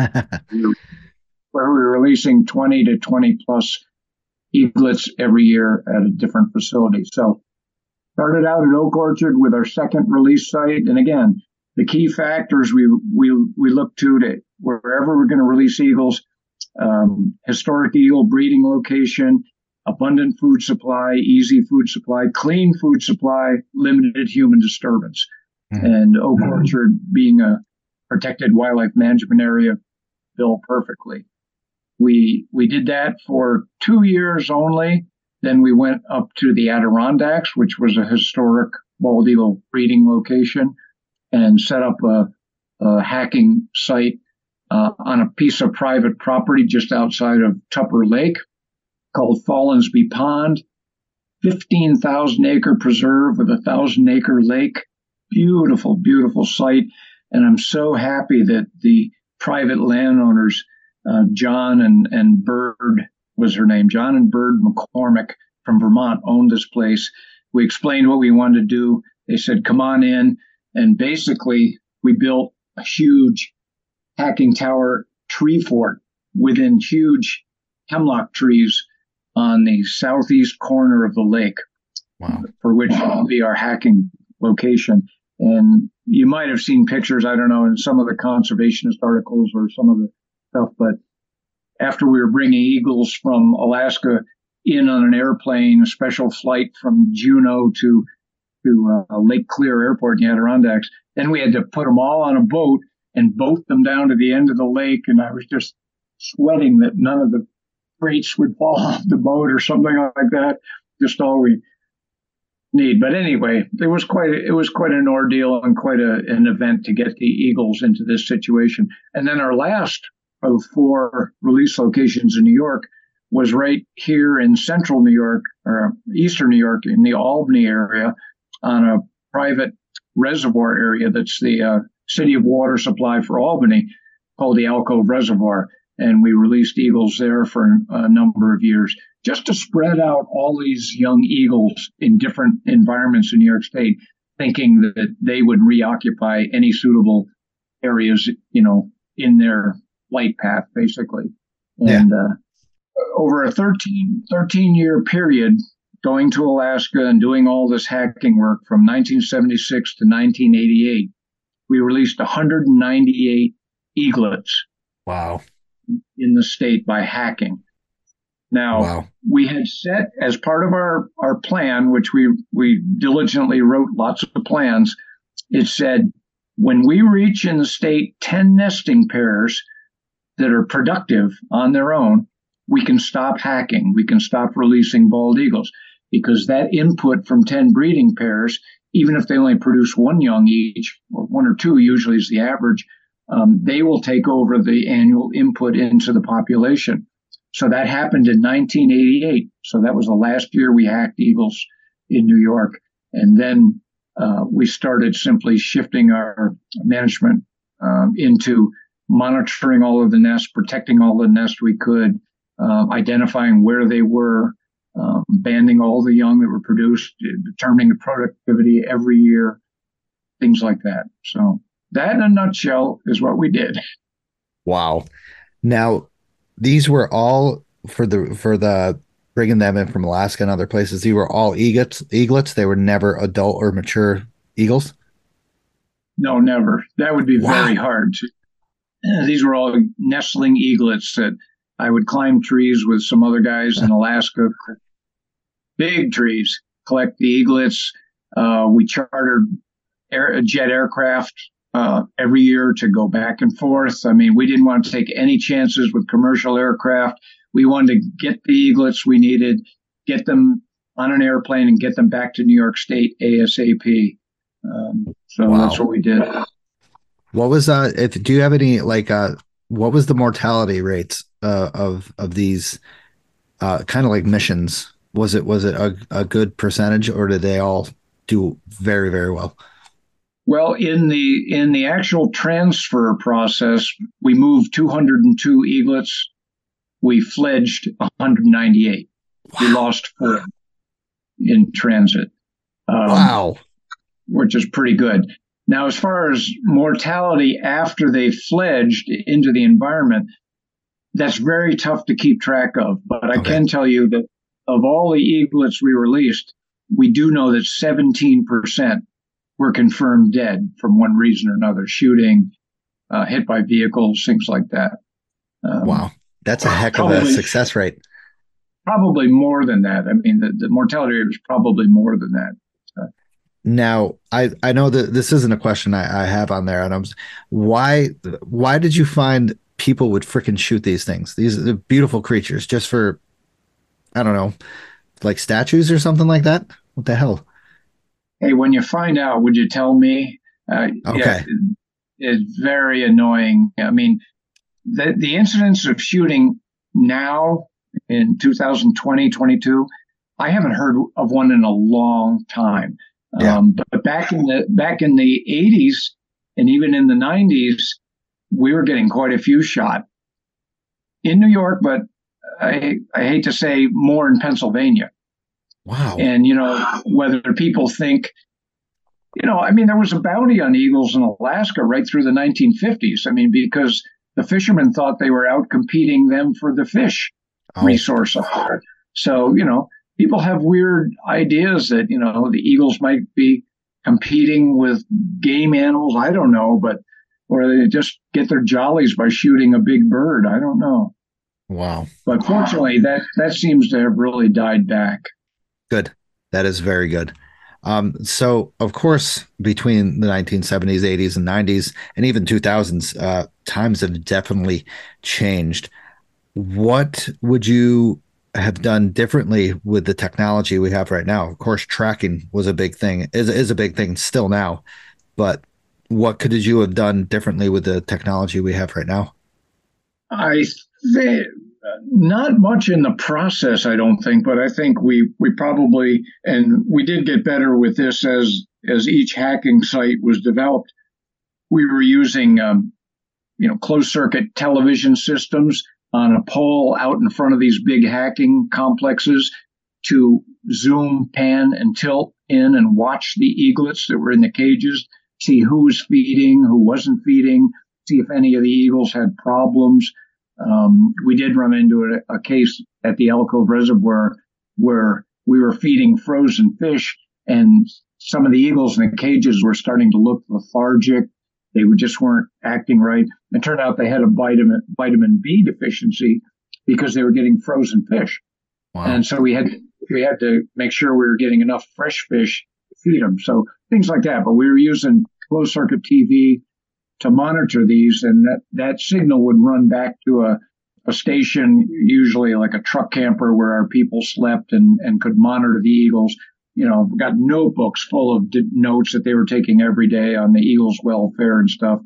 Speaker 1: where we're releasing 20 to 20 plus eaglets every year at a different facility. So started out at Oak Orchard with our second release site, and again, the key factors we we we look to to wherever we're going to release eagles, um, historic eagle breeding location, abundant food supply, easy food supply, clean food supply, limited human disturbance. Mm-hmm. And Oak mm-hmm. Orchard being a protected wildlife management area bill perfectly. We we did that for two years only. Then we went up to the Adirondacks, which was a historic bald eagle breeding location, and set up a, a hacking site uh, on a piece of private property just outside of Tupper Lake called Follansbee Pond, 15,000 acre preserve with a thousand acre lake. Beautiful, beautiful site. And I'm so happy that the private landowners uh, John and, and Bird was her name. John and Bird McCormick from Vermont owned this place. We explained what we wanted to do. They said, come on in. And basically, we built a huge hacking tower tree fort within huge hemlock trees on the southeast corner of the lake,
Speaker 7: Wow.
Speaker 1: for which will be our hacking location. And you might have seen pictures, I don't know, in some of the conservationist articles or some of the stuff, but after we were bringing eagles from Alaska in on an airplane, a special flight from Juneau to to uh, Lake Clear Airport in the Adirondacks, then we had to put them all on a boat and boat them down to the end of the lake, and I was just sweating that none of the crates would fall off the boat or something like that. Just all we need. But anyway, it was quite it was quite an ordeal and quite a, an event to get the Eagles into this situation. And then our last of four release locations in New York was right here in central New York or eastern New York in the Albany area on a private reservoir area that's the uh, city of water supply for Albany called the Alcove Reservoir. And we released eagles there for a number of years just to spread out all these young eagles in different environments in New York State, thinking that they would reoccupy any suitable areas, you know, in their flight path, basically. And uh, over a 13, 13 year period, going to Alaska and doing all this hacking work from 1976 to 1988, we released 198 eaglets
Speaker 7: Wow.
Speaker 1: in the state by hacking. Now,
Speaker 7: Wow.
Speaker 1: we had set as part of our, our plan, which we, we diligently wrote lots of plans. It said, when we reach in the state 10 nesting pairs that are productive on their own, we can stop hacking. We can stop releasing bald eagles because that input from 10 breeding pairs, even if they only produce one young each, or one or two usually is the average, um, they will take over the annual input into the population. So that happened in 1988. So that was the last year we hacked eagles in New York. And then uh, we started simply shifting our management um, into monitoring all of the nests, protecting all the nests we could, uh, identifying where they were, um, banding all the young that were produced, determining the productivity every year, things like that. So that in a nutshell is what we did.
Speaker 7: Wow. Now, these were all for the for the bringing them in from Alaska and other places. These were all eaglets. Eaglets. They were never adult or mature eagles.
Speaker 1: No, never. That would be
Speaker 7: Wow.
Speaker 1: very hard. To, these were all nestling eaglets that I would climb trees with some other guys in Alaska, big trees, collect the eaglets. Uh, we chartered air, jet aircraft uh, every year to go back and forth. I mean, we didn't want to take any chances with commercial aircraft. We wanted to get the eaglets we needed, get them on an airplane, and get them back to New York State ASAP. Um, so
Speaker 7: Wow.
Speaker 1: that's what we did.
Speaker 7: What was uh? If do you have any like uh? What was the mortality rates uh, of of these uh kind of like missions? Was it was it a, a good percentage or did they all do very very well?
Speaker 1: Well, in the in the actual transfer process, we moved 202 eaglets. We fledged 198. We lost four in transit, um,
Speaker 7: Wow.
Speaker 1: which is pretty good. Now, as far as mortality after they fledged into the environment, that's very tough to keep track of. But I can tell you that of all the eaglets we released, we do know that 17% were confirmed dead from one reason or another shooting, uh, hit by vehicles, things like that. Um,
Speaker 7: Wow. That's a heck of a success rate.
Speaker 1: Probably more than that. I mean, the, the mortality rate was probably more than that.
Speaker 7: Now, I I know that this isn't a question I, I have on there, and I'm why why did you find people would freaking shoot these things? These are beautiful creatures just for I don't know, like statues or something like that. What the hell?
Speaker 1: Hey, when you find out, would you tell me? Uh,
Speaker 7: Okay.
Speaker 1: yeah, it's very annoying. I mean, the, the incidents of shooting now in 2020, 22, I haven't heard of one in a long time.
Speaker 7: Yeah.
Speaker 1: Um, but back in the back in the 80s and even in the 90s, we were getting quite a few shot. in New York, but I, I hate to say more in Pennsylvania.
Speaker 7: Wow.
Speaker 1: And, you know, whether people think, you know, I mean, there was a bounty on eagles in Alaska right through the 1950s. I mean, because the fishermen thought they were out competing them for the fish
Speaker 7: Oh.
Speaker 1: resource up there. So, you know, people have weird ideas that, you know, the eagles might be competing with game animals. I don't know, but, or they just get their jollies by shooting a big bird. I don't know.
Speaker 7: Wow.
Speaker 1: But fortunately, that, that seems to have really died back.
Speaker 7: Good. That is very good. Um, so, of course, between the 1970s, 80s, and 90s, and even 2000s, uh, times have definitely changed. What would you have done differently with the technology we have right now? Of course, tracking was a big thing, is, is a big thing still now. But what could you have done differently with the technology we have right now?
Speaker 1: I think not much in the process, I don't think, but I think we we probably and we did get better with this as as each hacking site was developed. We were using um, you know closed circuit television systems on a pole out in front of these big hacking complexes to zoom, pan, and tilt in and watch the eaglets that were in the cages, see who was feeding, who wasn't feeding, see if any of the eagles had problems. Um, we did run into a, a, case at the Alcove Reservoir where we were feeding frozen fish, and some of the eagles in the cages were starting to look lethargic. They just weren't acting right. It turned out they had a vitamin vitamin B deficiency because they were getting frozen fish,
Speaker 7: Wow.
Speaker 1: and so we had we had to make sure we were getting enough fresh fish to feed them. So things like that. But we were using closed circuit TV to monitor these, and that, that signal would run back to a, a station, usually like a truck camper where our people slept and, and could monitor the eagles. You know, got notebooks full of d- notes that they were taking every day on the eagles' welfare and stuff.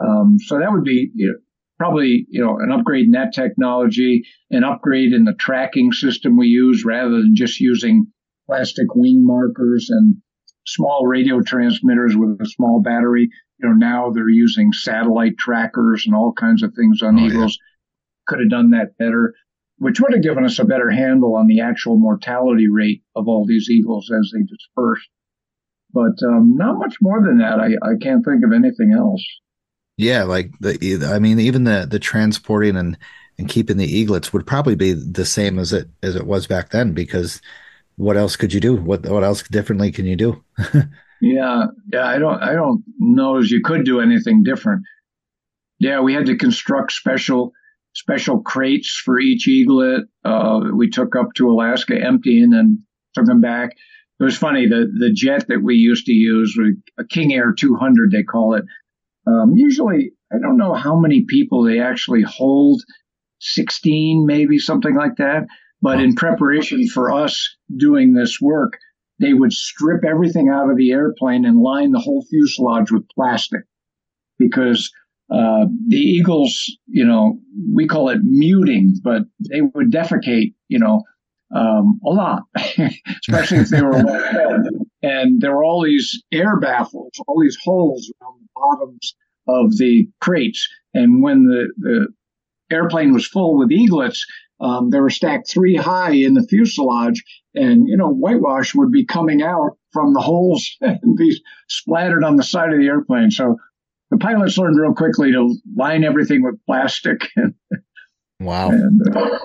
Speaker 1: Um, so that would be you know, probably you know an upgrade in that technology, an upgrade in the tracking system we use rather than just using plastic wing markers and small radio transmitters with a small battery you know, now they're using satellite trackers and all kinds of things on
Speaker 7: Oh,
Speaker 1: eagles. Could have done that better, which would have given us a better handle on the actual mortality rate of all these eagles as they dispersed. But um, not much more than that. I, I can't think of anything else.
Speaker 7: Yeah, like the I mean, even the the transporting and and keeping the eaglets would probably be the same as it as it was back then because what else could you do? What what else differently can you do?
Speaker 1: Yeah, yeah. I don't I don't know as you could do anything different. Yeah, we had to construct special special crates for each eaglet. Uh, we took up to Alaska emptying and took them back. It was funny. The the jet that we used to use, a King Air 200, they call it. Um, usually, I don't know how many people they actually hold, 16 maybe something like that. But in preparation for us doing this work, they would strip everything out of the airplane and line the whole fuselage with plastic because uh, the eagles, you know, we call it muting, but they would defecate, you know, um, a lot, especially if they were well. And there were all these air baffles, all these holes around the bottoms of the crates. And when the, the airplane was full with eaglets, um, they were stacked three high in the fuselage, and you know whitewash would be coming out from the holes and be splattered on the side of the airplane. So the pilots learned real quickly to line everything with plastic.
Speaker 7: Wow.
Speaker 1: and, uh,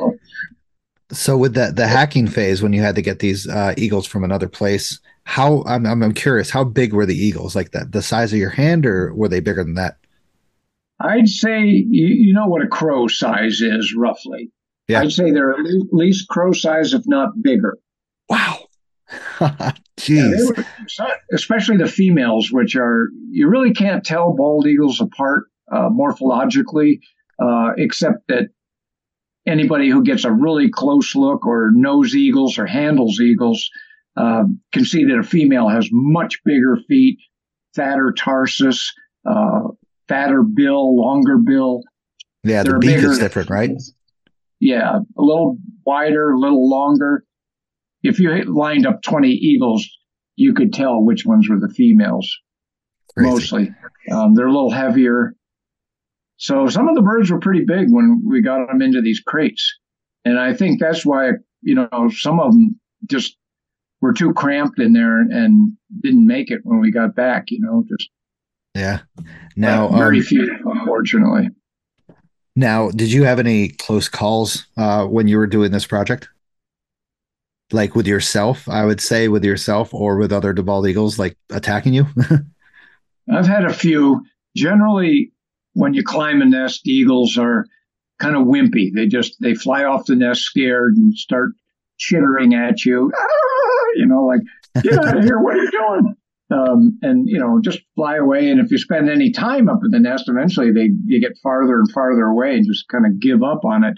Speaker 7: So with the the hacking phase, when you had to get these uh, eagles from another place, how I'm, I'm I'm curious, how big were the eagles? Like that the size of your hand, or were they bigger than that?
Speaker 1: I'd say you, you know what a crow size is roughly.
Speaker 7: Yeah.
Speaker 1: I'd say they're at least crow size, if not bigger.
Speaker 7: Wow.
Speaker 1: Yeah,
Speaker 7: Jeez.
Speaker 1: they were- especially the females, which are you really can't tell bald eagles apart uh, morphologically, uh, except that anybody who gets a really close look or knows eagles or handles eagles uh, can see that a female has much bigger feet, fatter tarsus, uh, fatter bill, longer bill.
Speaker 7: yeah, the
Speaker 1: they're
Speaker 7: beak
Speaker 1: bigger.
Speaker 7: is different, right?
Speaker 1: Yeah, a little wider, a little longer. If you lined up 20 eagles, you could tell which ones were the females
Speaker 7: Crazy.
Speaker 1: mostly. Um, they're a little heavier. So some of the birds were pretty big when we got them into these crates. And I think that's why, you know, some of them just were too cramped in there and didn't make it when we got back, you know, just
Speaker 7: Yeah. Now,
Speaker 1: very
Speaker 7: um,
Speaker 1: few, unfortunately.
Speaker 7: now, did you have any close calls uh, when you were doing this project? Like with yourself, I would say with yourself or with other bald eagles, like attacking you.
Speaker 1: I've had a few. Generally, when you climb a nest, eagles are kind of wimpy. They just they fly off the nest scared and start chittering at you. "Ah!" You know, like get out of here! What are you doing? Um, and you know, just fly away. And if you spend any time up in the nest, eventually they you get farther and farther away and just kind of give up on it.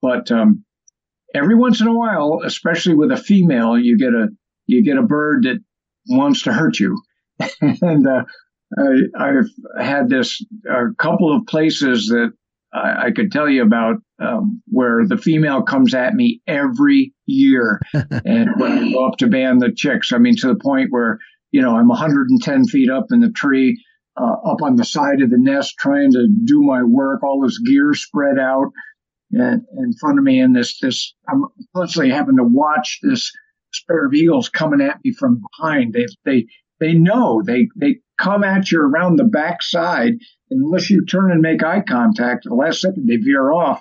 Speaker 1: But um, every once in a while, especially with a female, you get a you get a bird that wants to hurt you. and uh, I, I've had this a couple of places that I, I could tell you about um, where the female comes at me every year, and when I go up to band the chicks, I mean to the point where you know I'm 110 feet up in the tree, uh, up on the side of the nest, trying to do my work, all this gear spread out in, in front of me, and this this I'm constantly having to watch this pair of eagles coming at me from behind. They they they know they they come at you around the backside unless you turn and make eye contact. At the last second, they veer off.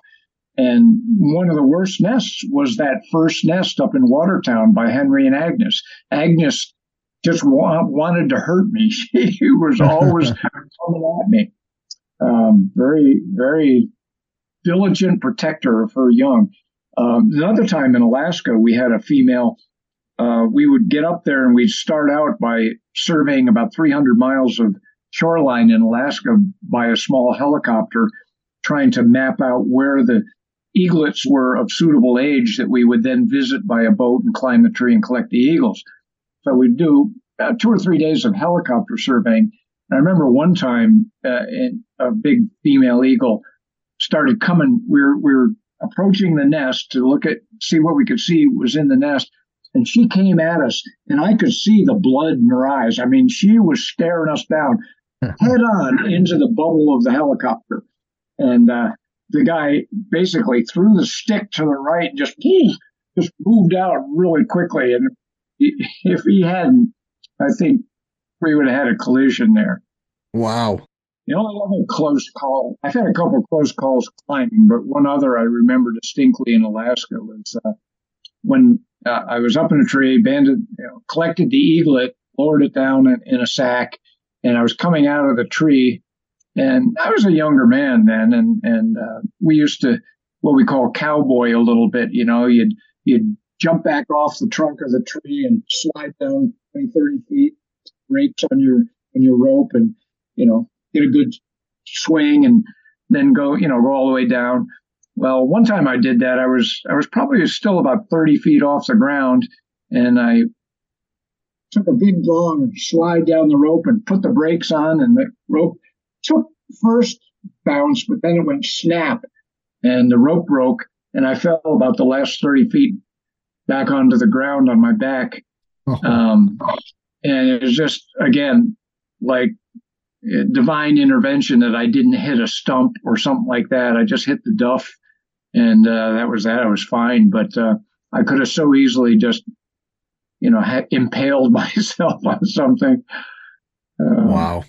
Speaker 1: And one of the worst nests was that first nest up in Watertown by Henry and Agnes. Agnes just wa- wanted to hurt me. She was always coming at me. Um, very, very diligent protector of her young. Um, another time in Alaska, we had a female. Uh, we would get up there and we'd start out by surveying about 300 miles of shoreline in Alaska by a small helicopter, trying to map out where the eaglets were of suitable age that we would then visit by a boat and climb the tree and collect the eagles. So we'd do two or three days of helicopter surveying. And I remember one time uh, in, a big female eagle started coming. We were, we were approaching the nest to look at, see what we could see was in the nest. And she came at us, and I could see the blood in her eyes. I mean, she was staring us down head on into the bubble of the helicopter. And uh, the guy basically threw the stick to the right and just, just moved out really quickly. And if he hadn't, I think we would have had a collision there.
Speaker 7: wow.
Speaker 1: The only other close call, I've had a couple of close calls climbing, but one other I remember distinctly in Alaska was uh, when uh, I was up in a tree, banded, you know, collected the eaglet, lowered it down in, in a sack, and I was coming out of the tree. And I was a younger man then, and and uh, we used to what we call cowboy a little bit. You know, you'd you'd jump back off the trunk of the tree and slide down 20, 30 feet, ropes on your on your rope, and you know get a good swing, and then go you know go all the way down. Well, one time I did that. I was I was probably still about 30 feet off the ground, and I took a big long slide down the rope and put the brakes on, and the rope took first bounce, but then it went snap, and the rope broke, and I fell about the last 30 feet back onto the ground on my back. Um, and it was just, again, like divine intervention that I didn't hit a stump or something like that. I just hit the duff, and uh, that was that. I was fine, but uh, I could have so easily just, you know, ha- impaled myself on something. Uh,
Speaker 7: Wow.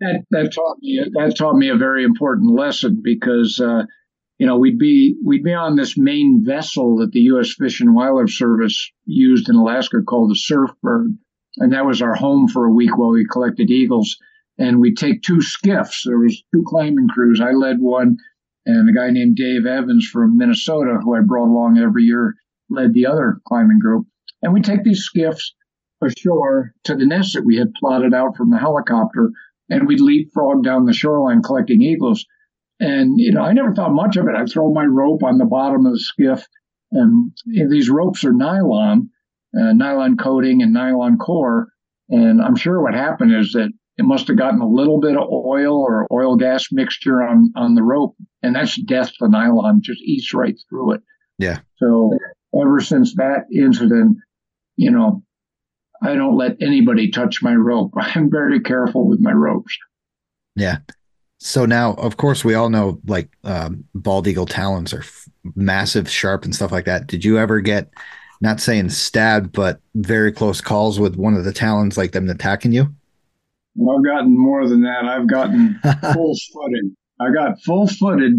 Speaker 1: that that taught me that taught me a very important lesson because uh, you know we'd be we'd be on this main vessel that the U.S. Fish and Wildlife Service used in Alaska called the Surfbird, and that was our home for a week while we collected eagles. And we'd take two skiffs. There was two climbing crews. I led one, and a guy named Dave Evans from Minnesota, who I brought along every year, led the other climbing group. And we take these skiffs ashore to the nest that we had plotted out from the helicopter and we'd leapfrog down the shoreline collecting eagles. And, you know, I never thought much of it. I'd throw my rope on the bottom of the skiff, and you know, these ropes are nylon, uh, nylon coating and nylon core. And I'm sure what happened is that it must have gotten a little bit of oil or oil gas mixture on, on the rope, and that's death to nylon, just eats right through it.
Speaker 7: Yeah.
Speaker 1: So ever since that incident, you know, I don't let anybody touch my rope. I'm very careful with my ropes.
Speaker 7: Yeah. So now, of course, we all know like um, bald eagle talons are f- massive, sharp, and stuff like that. Did you ever get, not saying stabbed, but very close calls with one of the talons, like them attacking you?
Speaker 1: Well, I've gotten more than that. I've gotten full footed. I got full footed.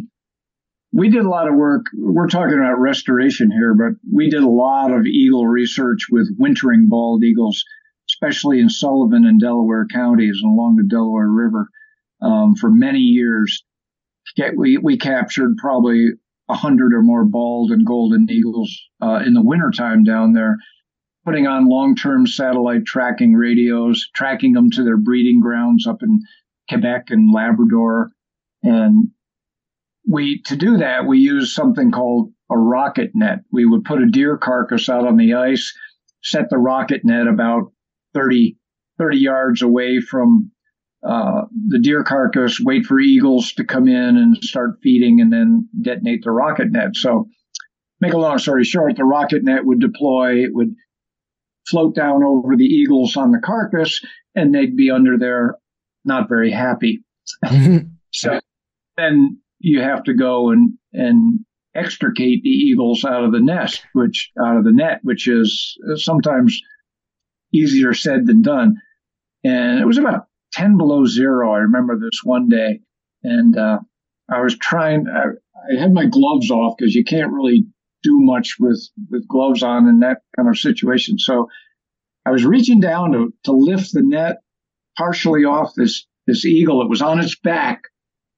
Speaker 1: We did a lot of work. We're talking about restoration here, but we did a lot of eagle research with wintering bald eagles, especially in Sullivan and Delaware counties and along the Delaware River um, for many years. We, we captured probably a hundred or more bald and golden eagles uh, in the wintertime down there, putting on long-term satellite tracking radios, tracking them to their breeding grounds up in Quebec and Labrador. And we, to do that, we use something called a rocket net. We would put a deer carcass out on the ice, set the rocket net about 30, 30 yards away from uh, the deer carcass, wait for eagles to come in and start feeding, and then detonate the rocket net. So, make a long story short, the rocket net would deploy, it would float down over the eagles on the carcass, and they'd be under there not very happy. so, then you have to go and, and extricate the eagles out of the nest, which out of the net, which is sometimes easier said than done. And it was about 10 below zero. I remember this one day, and uh, I was trying. I, I had my gloves off because you can't really do much with with gloves on in that kind of situation. So I was reaching down to to lift the net partially off this this eagle. It was on its back,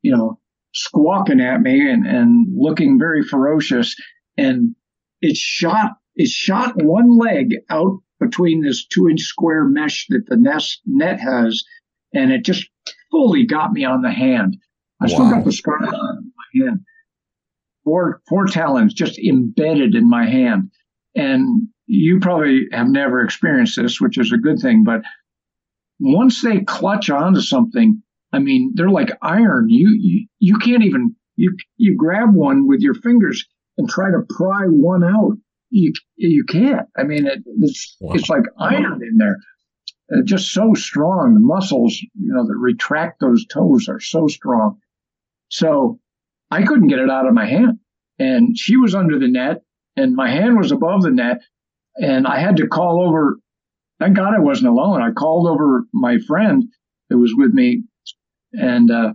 Speaker 1: you know, squawking at me and and looking very ferocious. And it shot it shot one leg out between this two inch square mesh that the nest net has and it just fully got me on the hand. I wow. still got the scar on my hand. Four four talons just embedded in my hand. And you probably have never experienced this, which is a good thing, but once they clutch onto something, I mean, they're like iron. You you, you can't even you you grab one with your fingers and try to pry one out. You you can't. I mean, it, it's wow. it's like iron in there uh, just so strong. The muscles, you know, that retract those toes are so strong. So I couldn't get it out of my hand. And she was under the net and my hand was above the net. And I had to call over. Thank God I wasn't alone. I called over my friend that was with me and, uh,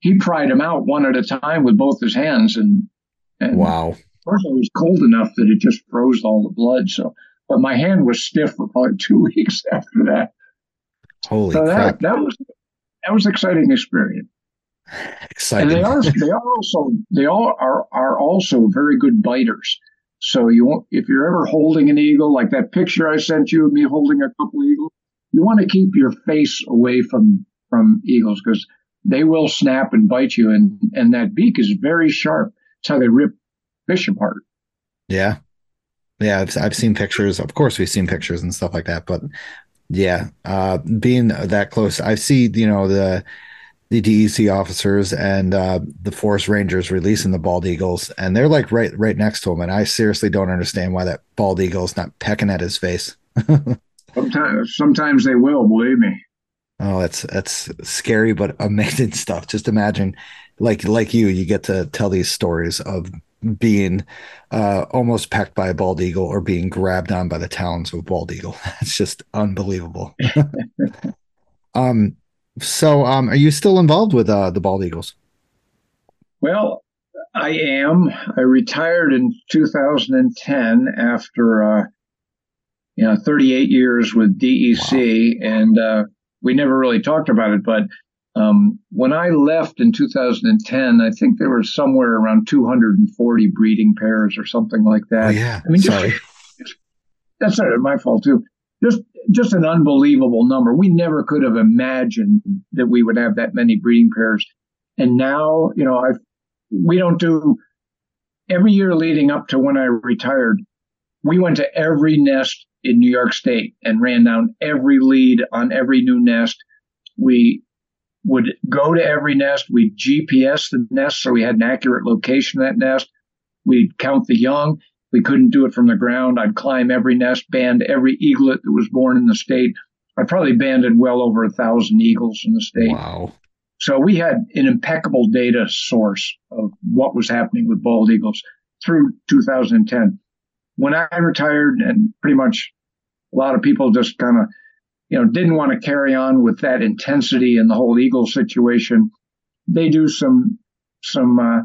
Speaker 1: he pried him out one at a time with both his hands. And, and
Speaker 7: wow.
Speaker 1: Of course, it was cold enough that it just froze all the blood. So but my hand was stiff for probably two weeks after that.
Speaker 7: Holy
Speaker 1: so
Speaker 7: crap!
Speaker 1: That, that was that was an exciting experience.
Speaker 7: Exciting.
Speaker 1: And they are they are also they all are are also very good biters. So you want if you're ever holding an eagle, like that picture I sent you of me holding a couple eagles, you want to keep your face away from from eagles because they will snap and bite you, and and that beak is very sharp. It's how they rip fish apart.
Speaker 7: Yeah, yeah, I've, I've seen pictures. Of course, we've seen pictures and stuff like that. But yeah, uh, being that close, I see, you know, the the DEC officers and uh, the forest rangers releasing the bald eagles, and they're like right right next to him. And I seriously don't understand why that bald eagle is not pecking at his face.
Speaker 1: sometimes, sometimes they will. Believe me.
Speaker 7: Oh, that's that's scary but amazing stuff. Just imagine, like like you, you get to tell these stories of being uh, almost pecked by a bald eagle or being grabbed on by the talons of a bald eagle. It's just unbelievable. um, so, um, are you still involved with uh, the bald eagles?
Speaker 1: Well, I am. I retired in 2010 after uh, you know 38 years with DEC, wow. and uh, we never really talked about it, but um, when I left in 2010, I think there were somewhere around 240 breeding pairs or something like that.
Speaker 7: Oh, yeah.
Speaker 1: I mean,
Speaker 7: sorry.
Speaker 1: Just, that's not my fault too. Just, just an unbelievable number. We never could have imagined that we would have that many breeding pairs. And now, you know, I, we don't do every year leading up to when I retired. We went to every nest in New York State and ran down every lead on every new nest. We would go to every nest. We'd GPS the nest so we had an accurate location of that nest. We'd count the young. We couldn't do it from the ground. I'd climb every nest, band every eaglet that was born in the state. I probably banded well over a thousand eagles in the state.
Speaker 7: Wow.
Speaker 1: So we had an impeccable data source of what was happening with bald eagles through 2010. When I retired, and pretty much a lot of people just kind of, you know, didn't want to carry on with that intensity in the whole eagle situation. They do some some uh,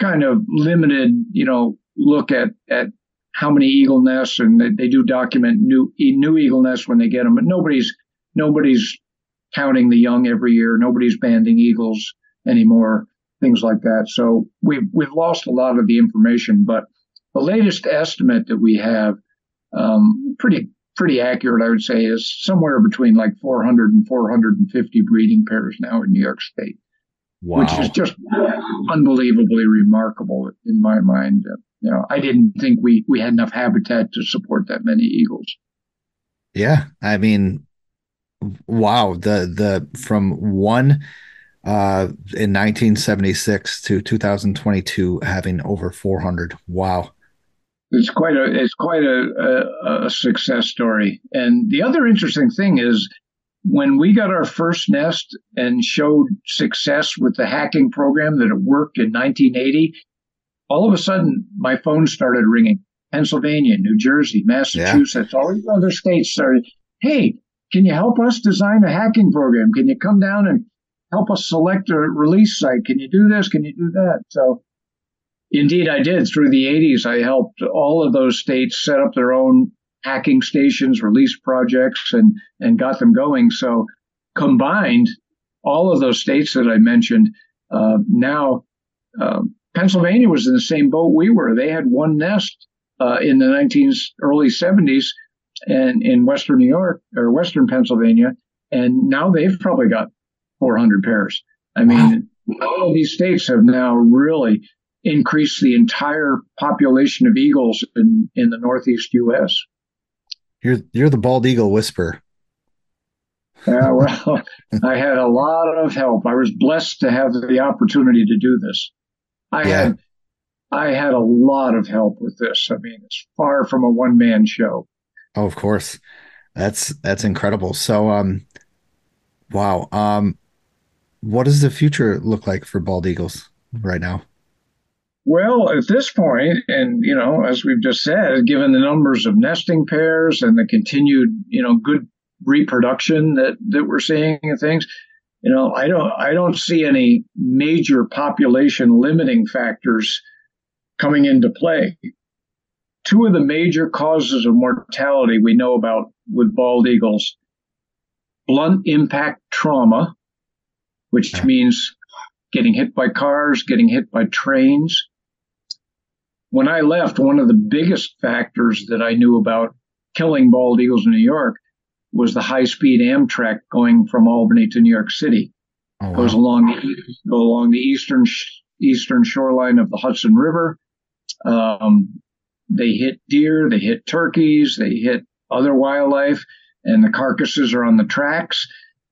Speaker 1: kind of limited, you know, look at at how many eagle nests, and they, they do document new new eagle nests when they get them. But nobody's nobody's counting the young every year. Nobody's banding eagles anymore. Things like that. So we've we've lost a lot of the information. But the latest estimate that we have, um, pretty pretty accurate, I would say, is somewhere between like 400 and 450 breeding pairs now in New York State. Wow. Which is just unbelievably remarkable in my mind. You know, I didn't think we we had enough habitat to support that many eagles.
Speaker 7: Yeah, I mean, wow the the from one uh in 1976 to 2022 having over 400 wow.
Speaker 1: It's quite a it's quite a, a, a success story. And the other interesting thing is when we got our first nest and showed success with the hacking program that it worked in 1980 all of a sudden my phone started ringing pennsylvania new jersey massachusetts yeah. all these other states started hey can you help us design a hacking program? Can you come down and help us select a release site? Can you do this? Can you do that? So, indeed, I did. Through the 80s, I helped all of those states set up their own hacking stations, release projects, and, and got them going. So, combined, all of those states that I mentioned, uh, now uh, Pennsylvania was in the same boat we were. They had one nest uh, in the 19 early 70s and in Western New York or Western Pennsylvania, and now they've probably got 400 pairs. I mean, wow. all of these states have now really increased the entire population of eagles in, in the Northeast U.S.
Speaker 7: You're you're the bald eagle whisperer.
Speaker 1: Yeah, well, I had a lot of help. I was blessed to have the opportunity to do this. I yeah. had I had a lot of help with this. I mean, it's far from a one man show.
Speaker 7: Oh, of course. That's that's incredible. So um wow. Um what does the future look like for bald eagles right now?
Speaker 1: Well, at this point, and you know, as we've just said, given the numbers of nesting pairs and the continued, you know, good reproduction that that we're seeing and things, you know, I don't I don't see any major population limiting factors coming into play two of the major causes of mortality we know about with bald eagles blunt impact trauma, which means getting hit by cars, getting hit by trains. When I left, one of the biggest factors that I knew about killing bald eagles in New York was the high speed Amtrak going from Albany to New York City. Oh, wow. Goes along the, go along the eastern eastern shoreline of the Hudson River. Um, they hit deer, they hit turkeys, they hit other wildlife, and the carcasses are on the tracks.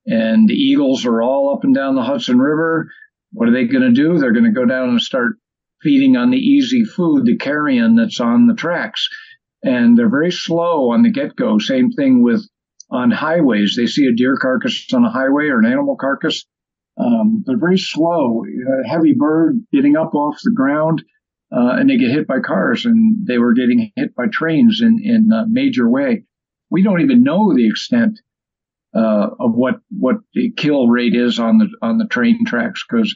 Speaker 1: And the eagles are all up and down the Hudson River. What are they going to do? They're going to go down and start feeding on the easy food, the carrion that's on the tracks. And they're very slow on the get go. Same thing with on highways. They see a deer carcass on a highway or an animal carcass. Um, they're very slow. A heavy bird getting up off the ground uh, and they get hit by cars, and they were getting hit by trains in in a major way. We don't even know the extent uh, of what what the kill rate is on the on the train tracks because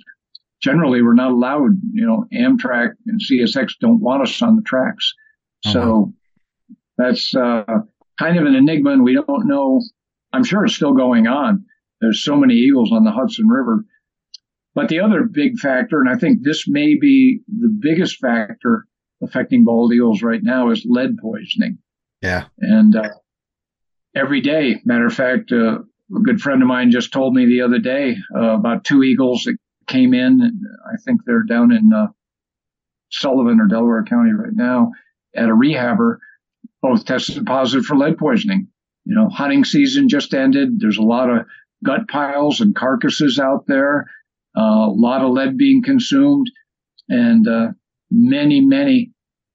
Speaker 1: generally we're not allowed. You know, Amtrak and CSX don't want us on the tracks, uh-huh. so that's uh, kind of an enigma, and we don't know. I'm sure it's still going on. There's so many eagles on the Hudson River but the other big factor, and I think this may be the biggest factor affecting bald eagles right now, is lead poisoning.
Speaker 7: Yeah.
Speaker 1: And uh, every day, matter of fact, uh, a good friend of mine just told me the other day uh, about two eagles that came in. I think they're down in uh, Sullivan or Delaware County right now at a rehabber, both tested positive for lead poisoning. You know, hunting season just ended. There's a lot of gut piles and carcasses out there a lot of lead being consumed, and uh, many, many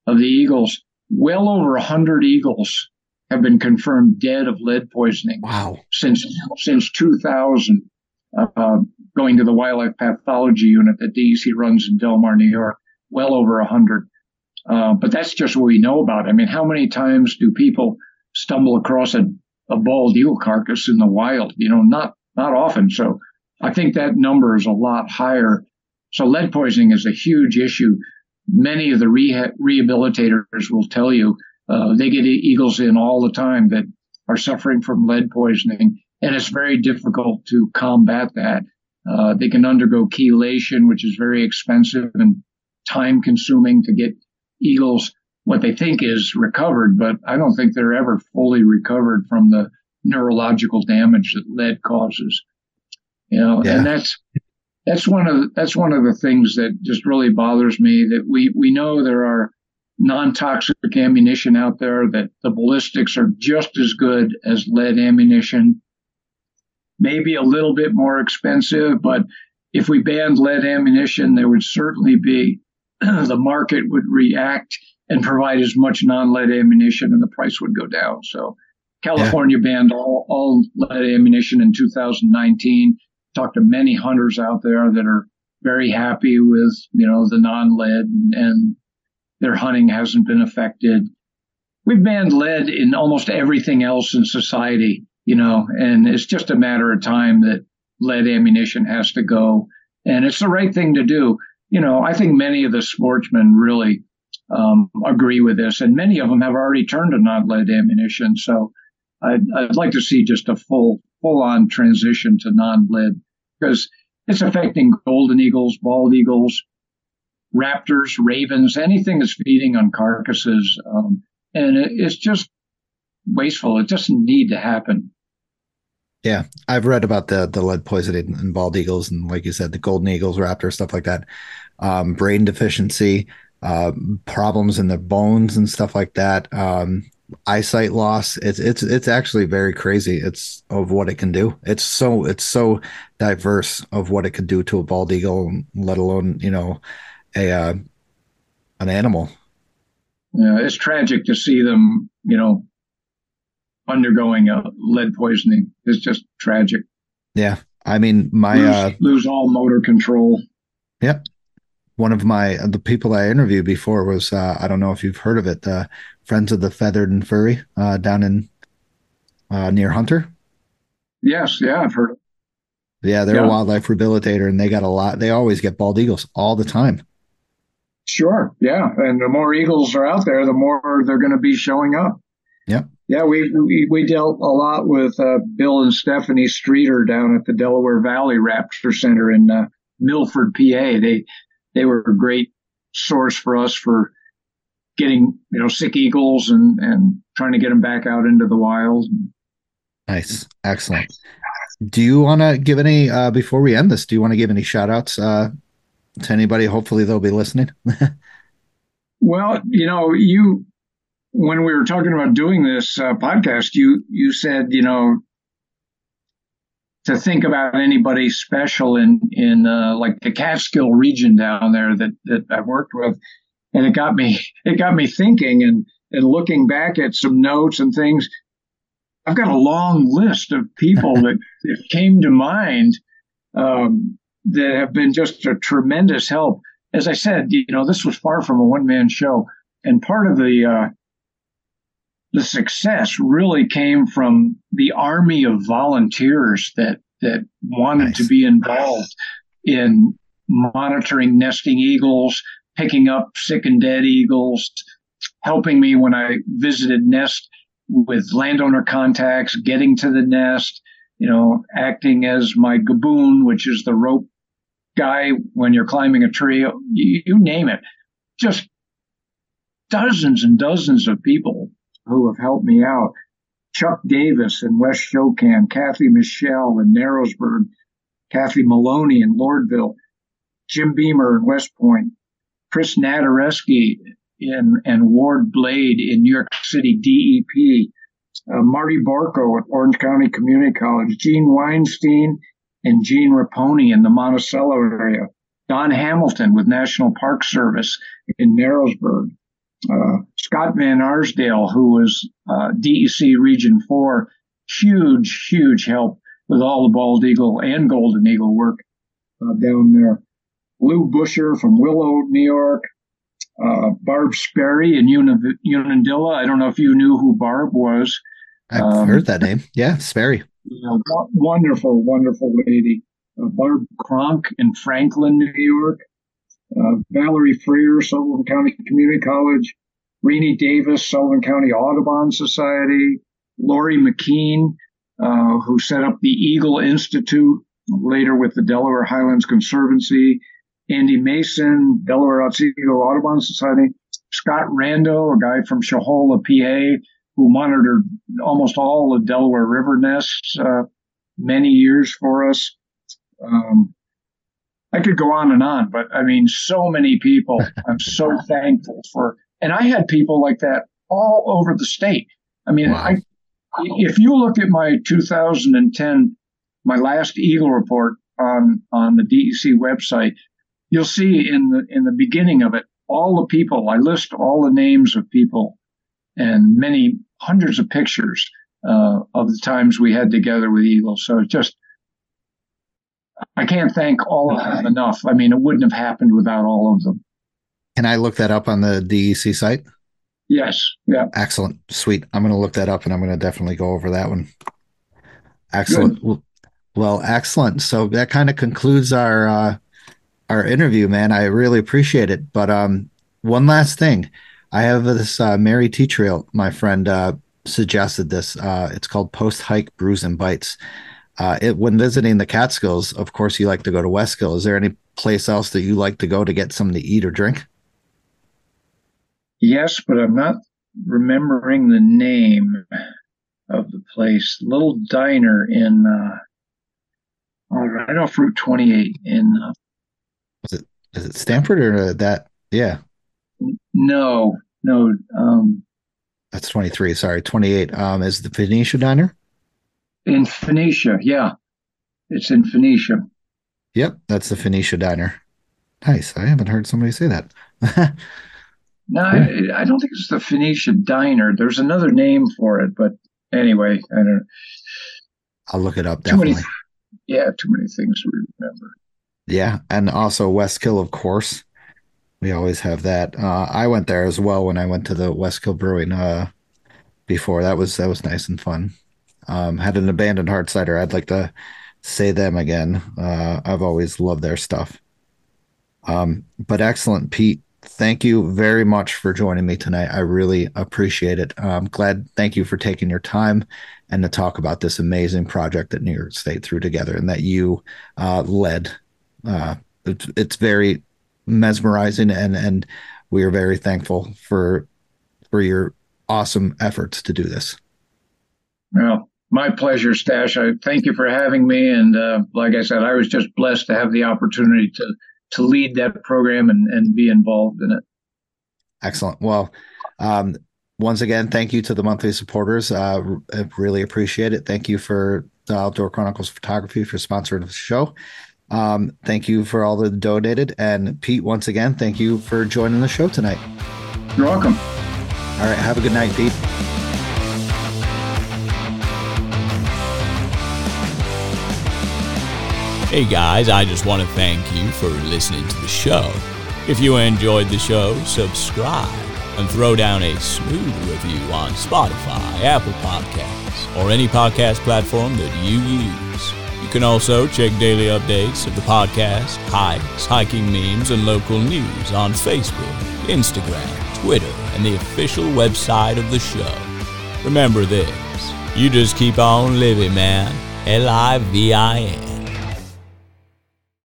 Speaker 1: of the eagles, well over 100 eagles, have been confirmed dead of lead poisoning.
Speaker 7: Wow.
Speaker 1: Since since 2000. uh, going to the wildlife pathology unit that DEC runs in Delmar, New York, well over 100. Uh, but that's just what we know about. I mean, how many times do people stumble across a, a bald eagle carcass in the wild? You know, not not often. So I think that number is a lot higher. So lead poisoning is a huge issue. Many of the reha- rehabilitators will tell you uh, they get eagles in all the time that are suffering from lead poisoning, and it's very difficult to combat that. Uh, they can undergo chelation, which is very expensive and time consuming to get eagles what they think is recovered, but I don't think they're ever fully recovered from the neurological damage that lead causes. You know, yeah. and that's that's one of the, that's one of the things that just really bothers me that we we know there are non-toxic ammunition out there that the ballistics are just as good as lead ammunition maybe a little bit more expensive but if we banned lead ammunition there would certainly be the market would react and provide as much non-lead ammunition and the price would go down so california yeah. banned all, all lead ammunition in 2019 talked to many hunters out there that are very happy with you know the non-lead and their hunting hasn't been affected. We've banned lead in almost everything else in society, you know, and it's just a matter of time that lead ammunition has to go. And it's the right thing to do. You know, I think many of the sportsmen really um, agree with this, and many of them have already turned to non-lead ammunition. So I'd, I'd like to see just a full, full-on transition to non-lead because it's affecting golden eagles, bald eagles, raptors, ravens, anything that's feeding on carcasses. Um, and it, it's just wasteful. It doesn't need to happen.
Speaker 7: Yeah, I've read about the the lead poisoning in bald eagles and, like you said, the golden eagles, raptors, stuff like that. Um, brain deficiency, uh, problems in the bones and stuff like that. Um, eyesight loss. It's it's it's actually very crazy. It's of what it can do. It's so it's so diverse of what it could do to a bald eagle, let alone you know a uh, an animal.
Speaker 1: Yeah, it's tragic to see them, you know, undergoing a lead poisoning. It's just tragic.
Speaker 7: Yeah, I mean, my
Speaker 1: lose,
Speaker 7: uh,
Speaker 1: lose all motor control.
Speaker 7: Yep. One of my the people I interviewed before was uh, I don't know if you've heard of it, uh, Friends of the Feathered and Furry uh, down in uh, near Hunter.
Speaker 1: Yes, yeah, I've heard.
Speaker 7: Yeah, they're yeah. a wildlife rehabilitator, and they got a lot. They always get bald eagles all the time.
Speaker 1: Sure. Yeah. And the more eagles are out there, the more they're going to be showing up.
Speaker 7: Yeah.
Speaker 1: We, we, we dealt a lot with uh, Bill and Stephanie Streeter down at the Delaware Valley Raptor Center in uh, Milford, PA. They, they were a great source for us for getting, you know, sick eagles and, and trying to get them back out into the wild.
Speaker 7: Nice. Excellent. Do you want to give any, uh, before we end this, do you want to give any shout outs, uh, to anybody. Hopefully, they'll be listening.
Speaker 1: well, you know, you when we were talking about doing this uh, podcast, you you said you know to think about anybody special in in uh, like the Catskill region down there that that I've worked with, and it got me it got me thinking and and looking back at some notes and things. I've got a long list of people that, that came to mind um, that have been just a tremendous help. As I said, you know, this was far from a one man show, and part of the uh, the success really came from the army of volunteers that that wanted nice. to be involved in monitoring nesting eagles, picking up sick and dead eagles, helping me when I visited nest with landowner contacts, getting to the nest, you know, acting as my gaboon, which is the rope guy when you're climbing a tree, you, you name it. Just dozens and dozens of people who have helped me out. Chuck Davis in West Shokan, Kathy Michelle in Narrowsburg, Kathy Maloney in Lordville, Jim Beamer in West Point, Chris Nadareski in and Ward Blade in New York City DEP, uh, Marty Barco at Orange County Community College, Gene Weinstein and Gene Raponi in the Monticello area, Don Hamilton with National Park Service in Narrowsburg, Scott Van Arsdale, who was uh, DEC Region 4, huge, huge help with all the bald eagle and golden eagle work uh, down there. Lou Busher from Willow, New York. Uh, Barb Sperry in Unadilla. I don't know if you knew who Barb was.
Speaker 7: I've um, heard that name. Yeah, Sperry.
Speaker 1: You know, wonderful, wonderful lady. Uh, Barb Kronk in Franklin, New York. Uh, Valerie Freer, Sullivan County Community College. Renee Davis, Sullivan County Audubon Society. Lori McKean, uh, who set up the Eagle Institute, later with the Delaware Highlands Conservancy. Andy Mason, Delaware Otsego Audubon Society. Scott Rando, a guy from Shohola, PA, who monitored almost all the Delaware River nests uh, many years for us. Um, I could go on and on, but I mean, so many people. I'm so thankful for, and I had people like that all over the state. I mean, wow. I, if you look at my 2010, my last Eagle report on on the DEC website, you'll see in the in the beginning of it all the people. I list all the names of people and many hundreds of pictures uh, of the times we had together with Eagle. So it's just I can't thank all of them enough. I mean, it wouldn't have happened without all of them.
Speaker 7: Can I look that up on the DEC site?
Speaker 1: Yes. Yeah.
Speaker 7: Excellent. Sweet. I'm going to look that up and I'm going to definitely go over that one. Excellent. Well, well, excellent. So that kind of concludes our uh, our interview, man. I really appreciate it. But um, one last thing, I have this uh, Mary Tea Trail. My friend uh, suggested this. Uh, it's called Post Hike Brews and Bites. Uh, it, when visiting the Catskills, of course, you like to go to Westkill. Is there any place else that you like to go to get something to eat or drink?
Speaker 1: Yes, but I'm not remembering the name of the place. Little diner in uh, oh, right off Route 28 in uh,
Speaker 7: is it is it Stanford or that? Yeah.
Speaker 1: No, no. Um,
Speaker 7: that's twenty three. Sorry, twenty eight. Um, is the Phoenicia Diner?
Speaker 1: In Phoenicia, yeah, it's in Phoenicia.
Speaker 7: Yep, that's the Phoenicia Diner. Nice. I haven't heard somebody say that.
Speaker 1: no, I, I, don't think it's the Phoenicia Diner. There's another name for it, but anyway, I don't.
Speaker 7: I'll look it up. Definitely. Too many,
Speaker 1: yeah, too many things to remember.
Speaker 7: Yeah, and also Westkill, of course. We always have that. Uh, I went there as well when I went to the Westkill Brewing uh, before. That was that was nice and fun. Um, had an abandoned hard cider. I'd like to say them again. Uh, I've always loved their stuff. Um, but excellent, Pete. Thank you very much for joining me tonight. I really appreciate it. I'm glad. Thank you for taking your time and to talk about this amazing project that New York State threw together and that you uh, led uh, it's, it's very mesmerizing and and we are very thankful for for your awesome efforts to do this.
Speaker 1: Well, my pleasure, Stash. I thank you for having me. And uh, like I said, I was just blessed to have the opportunity to to lead that program and, and be involved in it.
Speaker 7: Excellent. Well, um, once again, thank you to the monthly supporters. Uh, I really appreciate it. Thank you for the Outdoor Chronicles Photography for sponsoring the show. Um, thank you for all the donated. And Pete, once again, thank you for joining the show tonight.
Speaker 1: You're welcome.
Speaker 7: All right. Have a good night, Pete.
Speaker 6: Hey guys, I just want to thank you for listening to the show. If you enjoyed the show, subscribe and throw down a smooth review on Spotify, Apple Podcasts, or any podcast platform that you use. You can also check daily updates of the podcast, hikes, hiking memes, and local news on Facebook, Instagram, Twitter, and the official website of the show. Remember this you just keep on living, man. L I V I N.